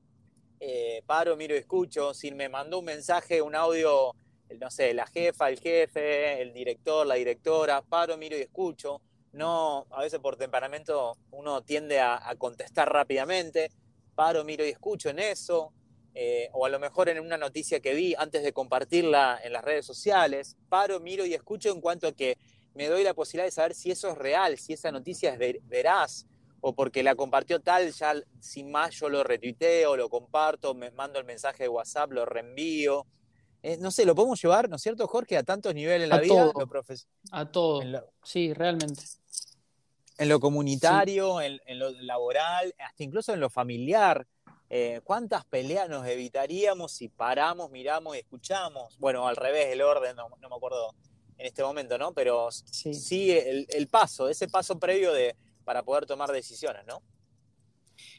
paro, miro y escucho, si me mandó un mensaje, un audio no sé, la jefa, el jefe, el director, la directora, paro, miro y escucho. No, a veces por temperamento uno tiende a, contestar rápidamente, paro, miro y escucho en eso, eh, o a lo mejor en una noticia que vi antes de compartirla en las redes sociales, paro, miro y escucho en cuanto a que me doy la posibilidad de saber si eso es real, si esa noticia es veraz, o porque la compartió tal, ya sin más yo lo retuiteo, lo comparto, me mando el mensaje de WhatsApp, lo reenvío. Eh, no sé, lo podemos llevar, ¿no es cierto, Jorge, a tantos niveles en la vida? a todo. sí, realmente. En lo comunitario, en, lo laboral, hasta incluso en lo familiar. Eh, ¿Cuántas peleas nos evitaríamos si paramos, miramos y escuchamos? Bueno, al revés, el orden, no, me acuerdo en este momento, ¿no? Pero sí, el, el, paso, ese paso previo de, para poder tomar decisiones, ¿no?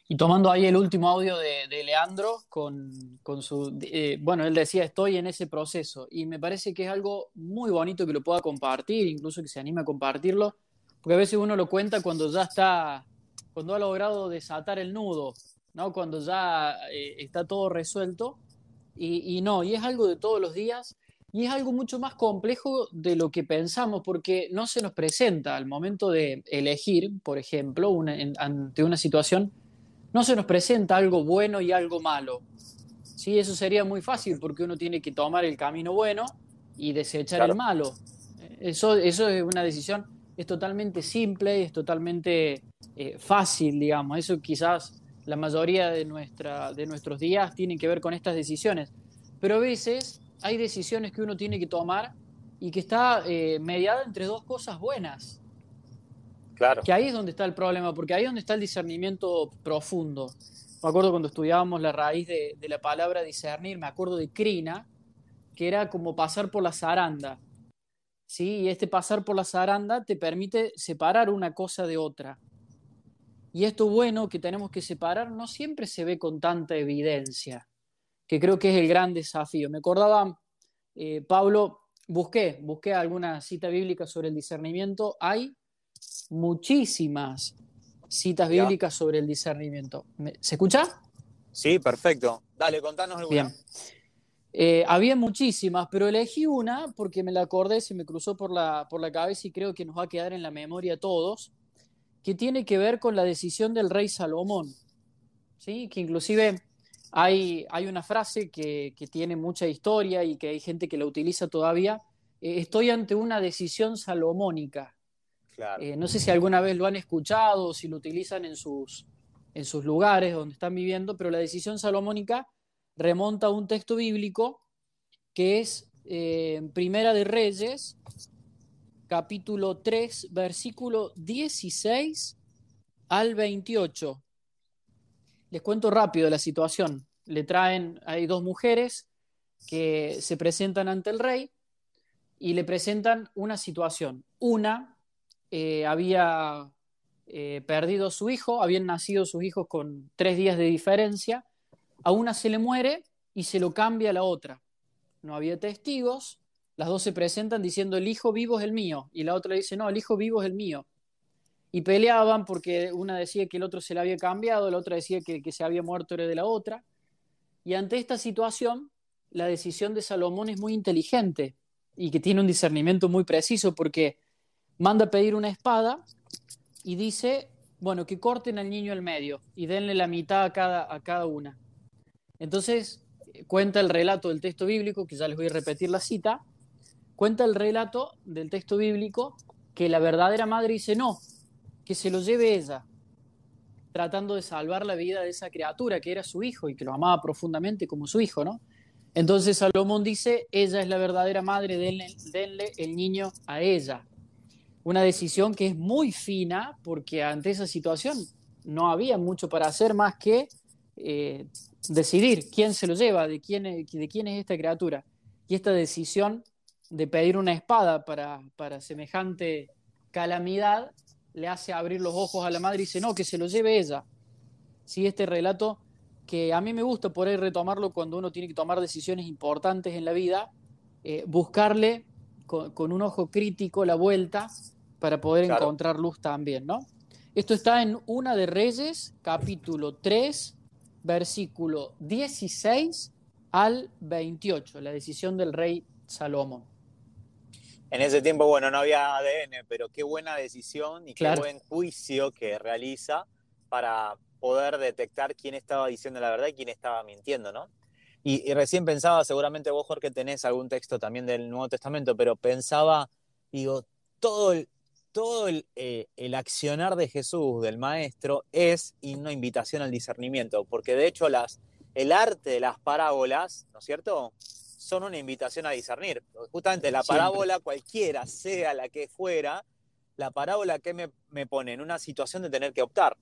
Y tomando ahí el último audio de, Leandro con, su... Eh, bueno, él decía, estoy en ese proceso y me parece que es algo muy bonito que lo pueda compartir, incluso que se anime a compartirlo, porque a veces uno lo cuenta cuando ya está, cuando ha logrado desatar el nudo, ¿no? Cuando ya eh, está todo resuelto y, y no, y es algo de todos los días y es algo mucho más complejo de lo que pensamos porque no se nos presenta al momento de elegir, por ejemplo, ante una situación, no se nos presenta algo bueno y algo malo. Sí, eso sería muy fácil porque uno tiene que tomar el camino bueno y desechar el malo. Eso, eso es una decisión, es totalmente simple, es totalmente eh, fácil, digamos. Eso quizás la mayoría de, nuestra, de nuestros días tienen que ver con estas decisiones. Pero a veces hay decisiones que uno tiene que tomar y que está eh, mediada entre dos cosas buenas. Que ahí es donde está el problema, porque ahí es donde está el discernimiento profundo. Me acuerdo cuando estudiábamos la raíz de, la palabra discernir, me acuerdo de crina, que era como pasar por la zaranda. ¿Sí? Y este pasar por la zaranda te permite separar una cosa de otra. Y esto bueno que tenemos que separar no siempre se ve con tanta evidencia, que creo que es el gran desafío. Me acordaba, eh, Pablo, busqué, busqué alguna cita bíblica sobre el discernimiento. Hay muchísimas citas bíblicas sobre el discernimiento. ¿Se escucha? Sí, perfecto. Dale, contanos alguna. Bien. Eh, había muchísimas, pero elegí una porque me la acordé, se me cruzó por la, por la cabeza y creo que nos va a quedar en la memoria a todos, que tiene que ver con la decisión del rey Salomón. ¿sí? Que inclusive hay, hay una frase que, tiene mucha historia y que hay gente que la utiliza todavía. Eh, estoy ante una decisión salomónica. Eh, no sé si alguna vez lo han escuchado o si lo utilizan en sus, en sus lugares donde están viviendo, pero la decisión salomónica remonta a un texto bíblico que es eh, Primera de Reyes, capítulo 3, versículo 16 al 28. Les cuento rápido la situación. Le traen, hay dos mujeres que se presentan ante el rey y le presentan una situación. Una eh, había eh, perdido su hijo, habían nacido sus hijos con tres días de diferencia, a una se le muere y se lo cambia a la otra. No había testigos, las dos se presentan diciendo el hijo vivo es el mío y la otra dice no, el hijo vivo es el mío. Y peleaban porque una decía que el otro se le había cambiado, la otra decía que se había muerto era de la otra. Y ante esta situación, la decisión de Salomón es muy inteligente y que tiene un discernimiento muy preciso porque manda a pedir una espada y dice, bueno, que corten al niño al medio y denle la mitad a cada, a cada una. Entonces, cuenta el relato del texto bíblico, que ya les voy a repetir la cita, cuenta el relato del texto bíblico que la verdadera madre dice no, que se lo lleve ella, tratando de salvar la vida de esa criatura que era su hijo y que lo amaba profundamente como su hijo, ¿no? Entonces Salomón dice, ella es la verdadera madre, denle, denle el niño a ella. Una decisión que es muy fina porque ante esa situación no había mucho para hacer más que eh, decidir quién se lo lleva, de quién, de quién es esta criatura. Y esta decisión de pedir una espada para, para semejante calamidad le hace abrir los ojos a la madre y dice, no, que se lo lleve ella. Sí, este relato que a mí me gusta por ahí retomarlo cuando uno tiene que tomar decisiones importantes en la vida, eh, buscarle con, un ojo crítico la vuelta para poder encontrar luz también, ¿no? Esto está en Una de Reyes, capítulo 3, versículo 16 al 28, la decisión del rey Salomón. En ese tiempo, bueno, no había ADN, pero qué buena decisión y qué buen juicio que realiza para poder detectar quién estaba diciendo la verdad y quién estaba mintiendo, ¿no? Y, recién pensaba, seguramente vos, Jorge, tenés algún texto también del Nuevo Testamento, pero pensaba, digo, todo el, todo el, eh, el, accionar de Jesús, del Maestro, es una invitación al discernimiento, porque de hecho las, el arte de las parábolas, ¿no es cierto?, son una invitación a discernir. Justamente la parábola, cualquiera sea la que fuera, la parábola que me, me pone en una situación de tener que optar.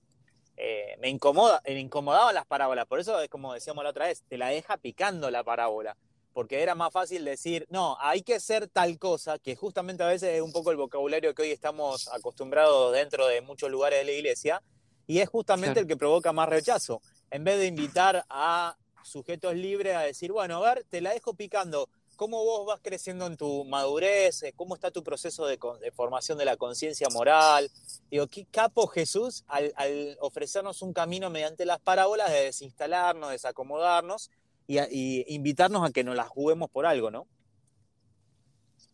Eh, me incomoda, me incomodaban las parábolas, por eso es como decíamos la otra vez, te la deja picando la parábola porque era más fácil decir, no, hay que ser tal cosa, que justamente a veces es un poco el vocabulario que hoy estamos acostumbrados dentro de muchos lugares de la iglesia, y es justamente el que provoca más rechazo. En vez de invitar a sujetos libres a decir, bueno, a ver, te la dejo picando, ¿cómo vos vas creciendo en tu madurez? ¿Cómo está tu proceso de, formación de la conciencia moral? Digo, qué capo Jesús al, al ofrecernos un camino mediante las parábolas de desinstalarnos, desacomodarnos y, invitarnos a que nos las juguemos por algo, ¿no?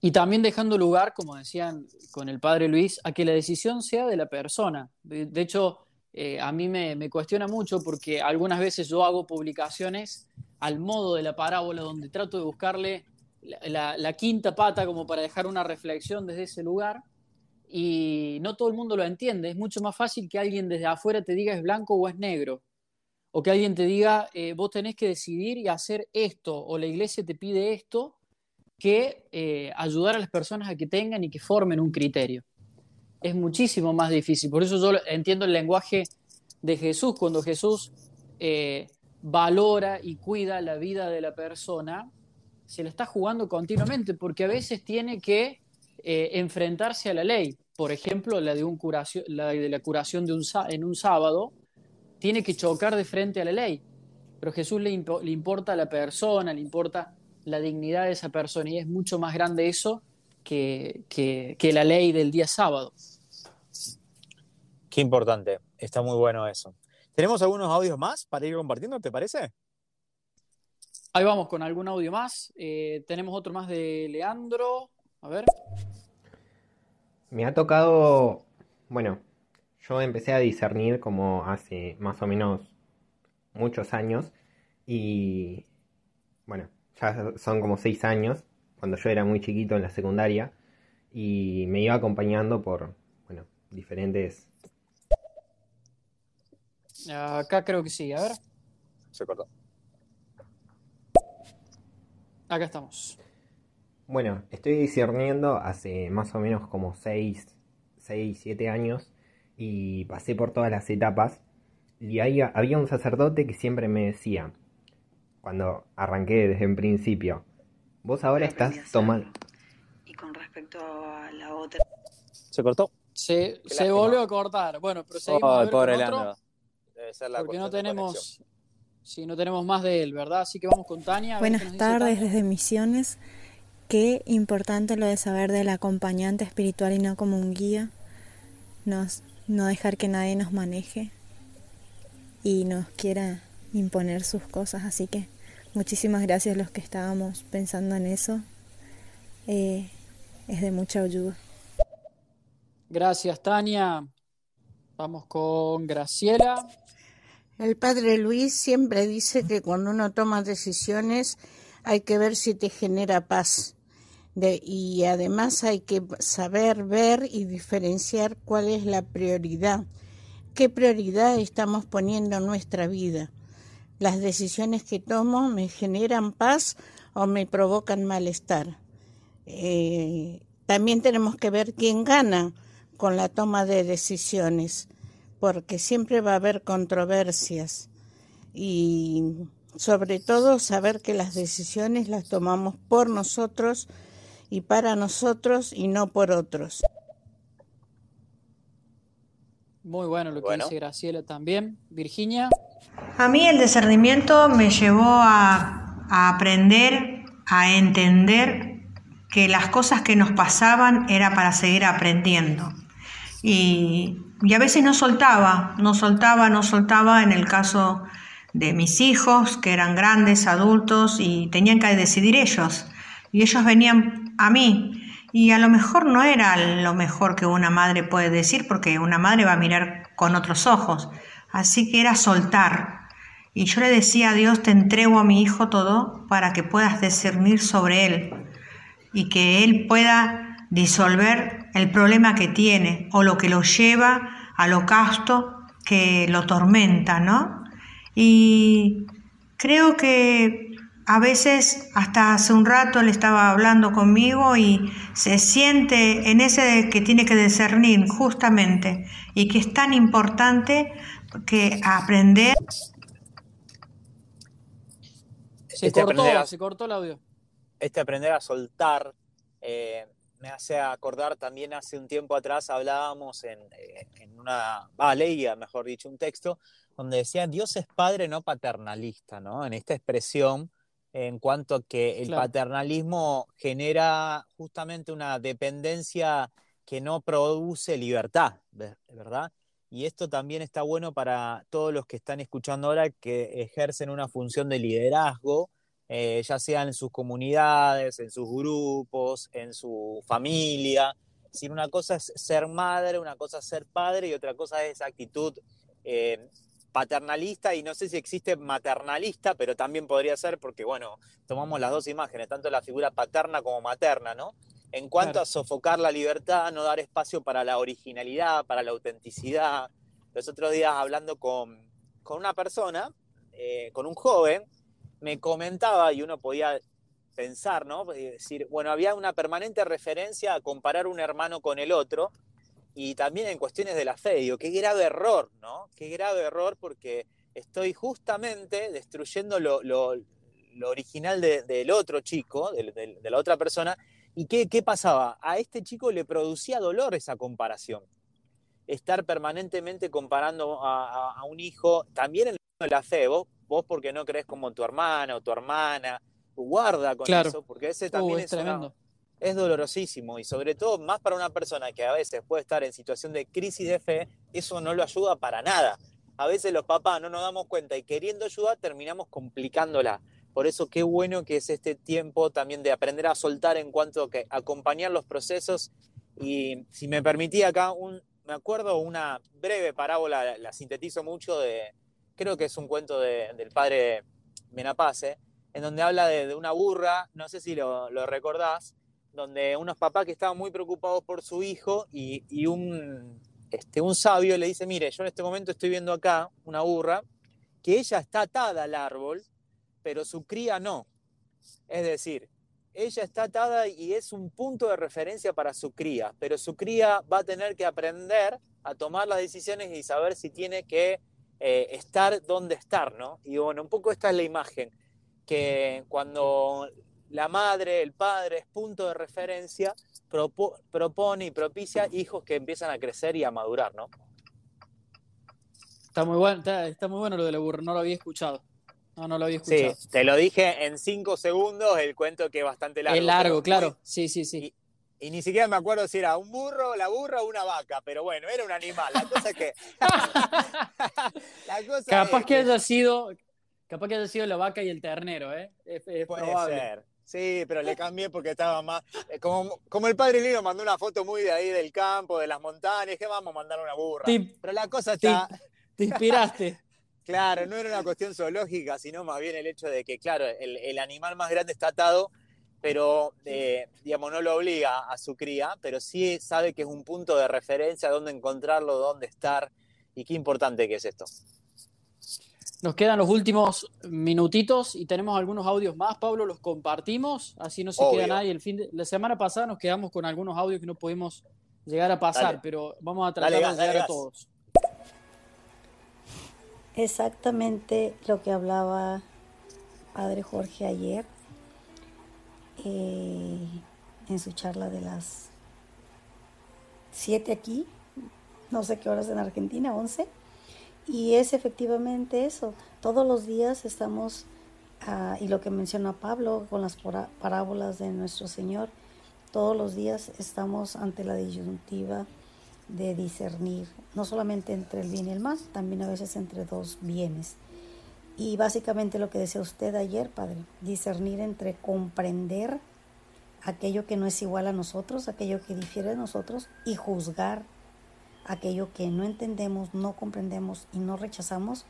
Y también dejando lugar, como decían con el padre Luis, a que la decisión sea de la persona. De, hecho, eh, a mí me, cuestiona mucho porque algunas veces yo hago publicaciones al modo de la parábola donde trato de buscarle la, quinta pata como para dejar una reflexión desde ese lugar y no todo el mundo lo entiende. Es mucho más fácil que alguien desde afuera te diga es blanco o es negro o que alguien te diga, eh, vos tenés que decidir y hacer esto, o la iglesia te pide esto, que eh, ayudar a las personas a que tengan y que formen un criterio. Es muchísimo más difícil. Por eso yo entiendo el lenguaje de Jesús, cuando Jesús eh, valora y cuida la vida de la persona, se la está jugando continuamente, porque a veces tiene que enfrentarse a la ley. Por ejemplo, la de, un curación, la de la curación de un, en un sábado, tiene que chocar de frente a la ley. Pero a Jesús le, importa a la persona, le importa la dignidad de esa persona y es mucho más grande eso que, que, la ley del día sábado. Qué importante, está muy bueno eso. ¿Tenemos algunos audios más para ir compartiendo, te parece? Ahí vamos con algún audio más. Eh, tenemos otro más de Leandro. A ver. Me ha tocado, bueno, yo empecé a discernir como hace más o menos muchos años y bueno, ya son como seis años, cuando yo era muy chiquito en la secundaria y me iba acompañando por, bueno, diferentes... Acá creo que sí, a ver. Se cortó. Acá estamos. Bueno, estoy discerniendo hace más o menos como seis, seis, siete años y pasé por todas las etapas. Y ahí había un sacerdote que siempre me decía, cuando arranqué desde el principio, vos ahora estás tomando... Y con respecto a la otra... ¿Se cortó? Se, se volvió a cortar. Bueno, pero seguimos a ver pobre otro, Debe ser la porque no tenemos... Sí, no tenemos más de él, ¿verdad? Así que vamos con Tania. Buenas tardes desde Misiones. Qué importante lo de saber del acompañante espiritual y no como un guía. Nos no dejar que nadie nos maneje y nos quiera imponer sus cosas. Así que muchísimas gracias a los que estábamos pensando en eso. Eh, es de mucha ayuda. Gracias, Tania. Vamos con Graciela. El padre Luis siempre dice que cuando uno toma decisiones hay que ver si te genera paz. Y además hay que saber ver y diferenciar cuál es la prioridad, qué prioridad estamos poniendo en nuestra vida. Las decisiones que tomo me generan paz o me provocan malestar. Eh, también tenemos que ver quién gana con la toma de decisiones, porque siempre va a haber controversias y sobre todo saber que las decisiones las tomamos por nosotros y para nosotros y no por otros. Muy bueno lo que dice Graciela también. Virginia. A mí el discernimiento me llevó a, a aprender, a entender que las cosas que nos pasaban era para seguir aprendiendo. Y, y, a veces no soltaba, no soltaba, no soltaba en el caso de mis hijos, que eran grandes, adultos, y tenían que decidir ellos. Y ellos venían a mí. Y a lo mejor no era lo mejor que una madre puede decir, porque una madre va a mirar con otros ojos. Así que era soltar. Y yo le decía a Dios, te entrego a mi hijo todo para que puedas discernir sobre él y que él pueda disolver el problema que tiene o lo que lo lleva al ocasto que lo tormenta, ¿no? Y creo que a veces, hasta hace un rato él estaba hablando conmigo y se siente en ese que tiene que discernir justamente y que es tan importante que aprender. Se, este cortó, se cortó el audio. Este aprender a soltar eh, me hace acordar también hace un tiempo atrás hablábamos en, eh, en una, ah, leía, mejor dicho, un texto donde decía Dios es padre no paternalista, ¿no? En esta expresión en cuanto a que el paternalismo genera justamente una dependencia que no produce libertad, ¿verdad? Y esto también está bueno para todos los que están escuchando ahora que ejercen una función de liderazgo, eh, ya sea en sus comunidades, en sus grupos, en su familia. Si una cosa es ser madre, una cosa es ser padre y otra cosa es esa actitud eh, paternalista y no sé si existe maternalista, pero también podría ser porque, bueno, tomamos las dos imágenes, tanto la figura paterna como materna, ¿no? En cuanto a sofocar la libertad, no dar espacio para la originalidad, para la autenticidad. Los otros días hablando con, una persona, eh, con un joven, me comentaba y uno podía pensar, ¿no? decir, bueno, había una permanente referencia a comparar un hermano con el otro, y también en cuestiones de la fe. Digo, qué grave error, ¿no? Qué grave error porque estoy justamente destruyendo lo, original del otro chico, de, la otra persona. ¿Y qué, qué, pasaba? A este chico le producía dolor esa comparación. Estar permanentemente comparando a, un hijo, también en la fe, vos, vos porque no crees como tu hermana o tu hermana, guarda con eso, porque ese también uh, es, tremendo es dolorosísimo y sobre todo más para una persona que a veces puede estar en situación de crisis de fe, eso no lo ayuda para nada. A veces los papás no nos damos cuenta y queriendo ayudar terminamos complicándola. Por eso qué bueno que es este tiempo también de aprender a soltar en cuanto que acompañar los procesos y si me permitía acá un me acuerdo una breve parábola, la, sintetizo mucho de creo que es un cuento del padre Menapace, en donde habla de, una burra, no sé si lo, lo recordás, donde unos papás que estaban muy preocupados por su hijo y, un, este, un sabio le dice, mire, yo en este momento estoy viendo acá una burra, que ella está atada al árbol, pero su cría no. Es decir, ella está atada y es un punto de referencia para su cría, pero su cría va a tener que aprender a tomar las decisiones y saber si tiene que eh, estar donde estar, ¿no? Y bueno, un poco esta es la imagen, que cuando la madre, el padre es punto de referencia, propone y propicia hijos que empiezan a crecer y a madurar, ¿no? Está muy bueno, está, muy bueno lo de la burra, no lo había escuchado. No, no lo había escuchado. Sí, te lo dije en cinco segundos, el cuento que es bastante largo. Es largo, claro. Sí, sí, sí. Y, ni siquiera me acuerdo si era un burro, la burra o una vaca, pero bueno, era un animal. La cosa es que. *laughs* capaz que, haya sido. Capaz que haya sido la vaca y el ternero, ¿eh? Puede probable. ser. Sí, pero le cambié porque estaba más. Eh, como, como el padre Lino mandó una foto muy de ahí del campo, de las montañas, que vamos a mandar una burra. pero la cosa está. Te, inspiraste. *laughs* claro, no era una cuestión zoológica, sino más bien el hecho de que, claro, el, animal más grande está atado pero eh, digamos, no lo obliga a su cría, pero sí sabe que es un punto de referencia, dónde encontrarlo, dónde estar, y qué importante que es esto. Nos quedan los últimos minutitos y tenemos algunos audios más, Pablo, los compartimos, así no se Obvio. queda nadie. El fin de, la semana pasada nos quedamos con algunos audios que no pudimos llegar a pasar, Dale. pero vamos a tratar Dale de gas, dale llegar a todos. Exactamente lo que hablaba Padre Jorge ayer eh, en su charla de las 7 aquí, no sé qué horas en Argentina, 11. Y es efectivamente eso. Todos los días estamos, ah, y lo que menciona Pablo con las parábolas de nuestro Señor, todos los días estamos ante la disyuntiva de discernir, no solamente entre el bien y el mal, también a veces entre dos bienes. Y básicamente lo que decía usted ayer, Padre, discernir entre comprender aquello que no es igual a nosotros, aquello que difiere de nosotros, y juzgar aquello que no entendemos, no comprendemos y no rechazamos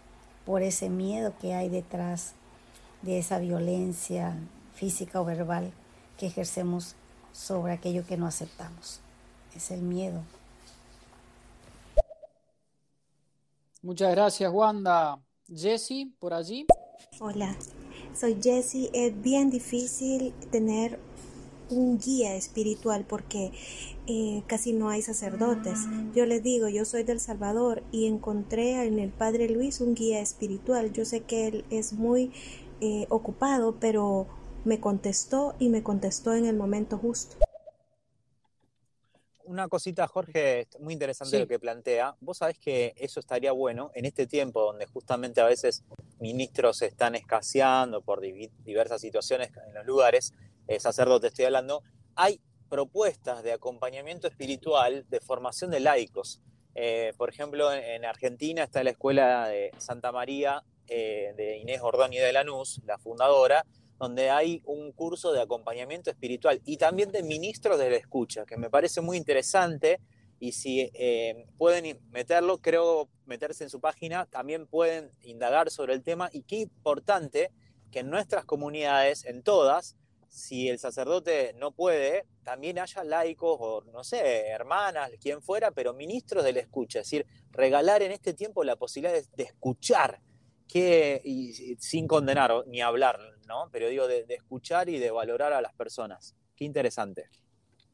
por ese miedo que hay detrás de esa violencia física o verbal que ejercemos sobre aquello que no aceptamos. Es el miedo. Muchas gracias, Wanda. Jesse, por allí. Hola, soy Jessie. Es bien difícil tener un guía espiritual porque eh, casi no hay sacerdotes. Yo les digo, yo soy del Salvador y encontré en el Padre Luis un guía espiritual. Yo sé que él es muy eh, ocupado, pero me contestó y me contestó en el momento justo. Una cosita, Jorge, muy interesante Sí. lo que plantea. Vos sabés que eso estaría bueno en este tiempo donde justamente a veces ministros están escaseando por diversas situaciones en los lugares, eh, sacerdote estoy hablando, hay propuestas de acompañamiento espiritual, de formación de laicos. Eh, por ejemplo, en, en Argentina está la escuela de Santa María eh, de Inés Ordóñez de Lanús, la fundadora, donde hay un curso de acompañamiento espiritual y también de ministros de la escucha, que me parece muy interesante. Y si eh, pueden meterlo, creo meterse en su página, también pueden indagar sobre el tema. Y qué importante que en nuestras comunidades, en todas, si el sacerdote no puede, también haya laicos o, no sé, hermanas, quien fuera, pero ministros de la escucha. Es decir, regalar en este tiempo la posibilidad de, escuchar, que, sin condenar ni hablar, ¿no? Pero digo, de, de escuchar y de valorar a las personas. Qué interesante.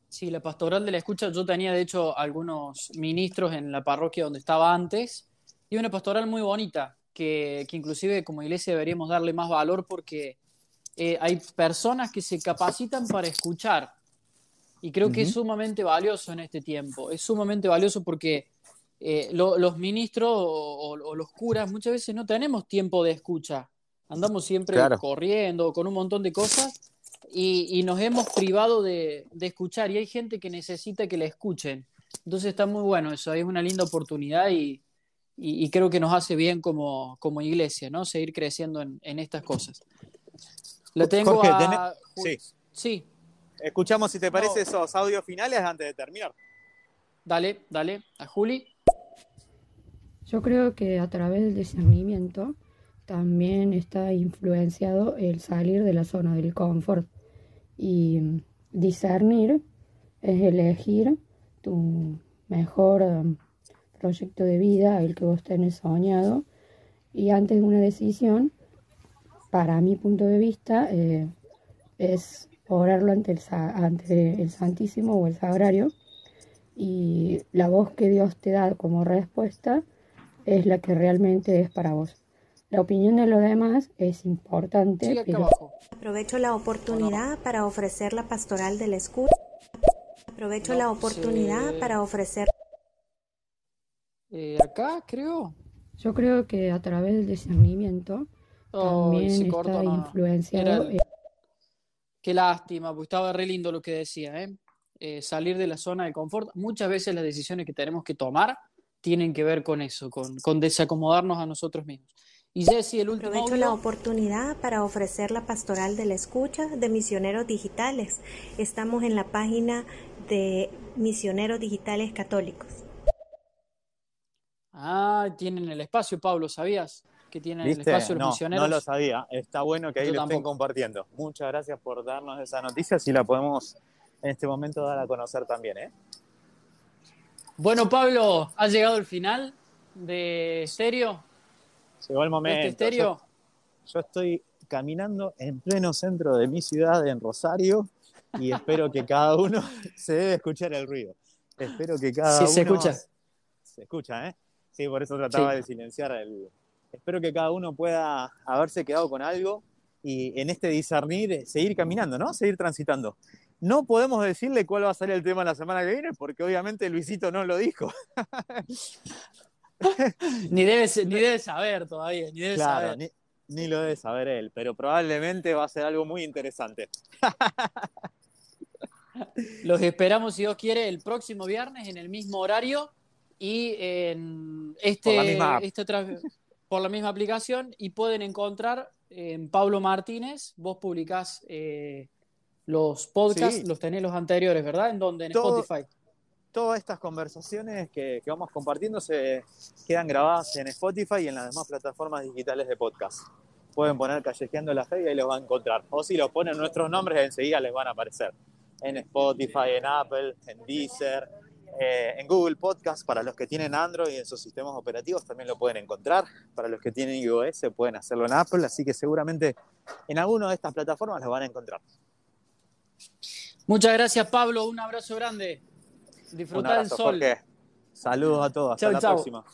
Sí, la pastoral de la escucha, yo tenía de hecho algunos ministros en la parroquia donde estaba antes, y una pastoral muy bonita, que, que inclusive como iglesia deberíamos darle más valor porque eh, hay personas que se capacitan para escuchar, y creo que es sumamente valioso en este tiempo, es sumamente valioso porque eh, lo- los ministros o, o- o los curas muchas veces no tenemos tiempo de escucha, andamos siempre Claro. corriendo con un montón de cosas y, y nos hemos privado de, de escuchar y hay gente que necesita que la escuchen. Entonces está muy bueno eso, es una linda oportunidad y, y- y creo que nos hace bien como, como iglesia, ¿no? Seguir creciendo en, en estas cosas. La tengo Jorge, a... sí. Sí, Escuchamos si te parece No. esos audios finales antes de terminar. dale, dale, a Juli. Yo creo que a través del discernimiento también está influenciado el salir de la zona del confort y discernir es elegir tu mejor um, proyecto de vida, el que vos tenés soñado y antes de una decisión, para mi punto de vista, eh, es orarlo ante el, ante el Santísimo o el Sagrario y la voz que Dios te da como respuesta es la que realmente es para vos. La opinión de los demás es importante, acá pero. Aprovecho la oportunidad para ofrecer la pastoral de la escucha. Aprovecho la oportunidad se- para ofrecer Eh, acá creo. yo creo que a través del discernimiento Oh, también se está cortó, no, no. influenciado Era- el- Qué lástima, porque estaba re lindo lo que decía, ¿eh? Eh, salir de la zona de confort. Muchas veces las decisiones que tenemos que tomar tienen que ver con eso, con, con desacomodarnos a nosotros mismos. Y Jesse, el último Aprovecho audio. la oportunidad para ofrecer la pastoral de la escucha de misioneros digitales. Estamos en la página de misioneros digitales católicos. Ah, tienen el espacio, Pablo, ¿sabías? Que tiene el espacio de los No, misioneros. no lo sabía. Está bueno que ahí Yo lo estén compartiendo. Muchas gracias por darnos esa noticia. Si la podemos en este momento dar a conocer también, ¿eh? Bueno, Pablo, ha llegado el final de Estéreo. Llegó el momento. este Estéreo. Yo, yo estoy caminando en pleno centro de mi ciudad, en Rosario, y espero que cada uno *laughs* se debe escuchar el ruido. Espero que cada Sí, uno se escucha. se escucha, ¿eh? Sí, por eso trataba Sí. de silenciar el. Espero que cada uno pueda haberse quedado con algo y en este discernir eh, seguir caminando, ¿no? Seguir transitando. No podemos decirle cuál va a ser el tema la semana que viene, porque obviamente Luisito no lo dijo. *laughs* Ni debe, ni debe saber todavía, ni debe Claro, saber. ni, ni lo debe saber él, pero probablemente va a ser algo muy interesante. *laughs* Los esperamos, si Dios quiere, el próximo viernes en el mismo horario y en este, este otra- por la misma aplicación y pueden encontrar en Pablo Martínez, vos publicás eh, los podcasts, Sí. los tenés los anteriores, ¿verdad? ¿En dónde? En Todo- Spotify. Todas estas conversaciones que, que vamos compartiendo se quedan grabadas en Spotify y en las demás plataformas digitales de podcast. Pueden poner Callejeando la Fe y ahí los van a encontrar. O si los ponen nuestros nombres, enseguida les van a aparecer. En Spotify, en Apple, en Deezer, eh, en Google Podcast. Para los que tienen Android en sus sistemas operativos también lo pueden encontrar. Para los que tienen iOS pueden hacerlo en Apple. Así que seguramente en alguna de estas plataformas los van a encontrar. Muchas gracias, Pablo. Un abrazo grande. Disfrutar el sol. Jorge. Saludos a todos. Hasta Chau, la chau. próxima.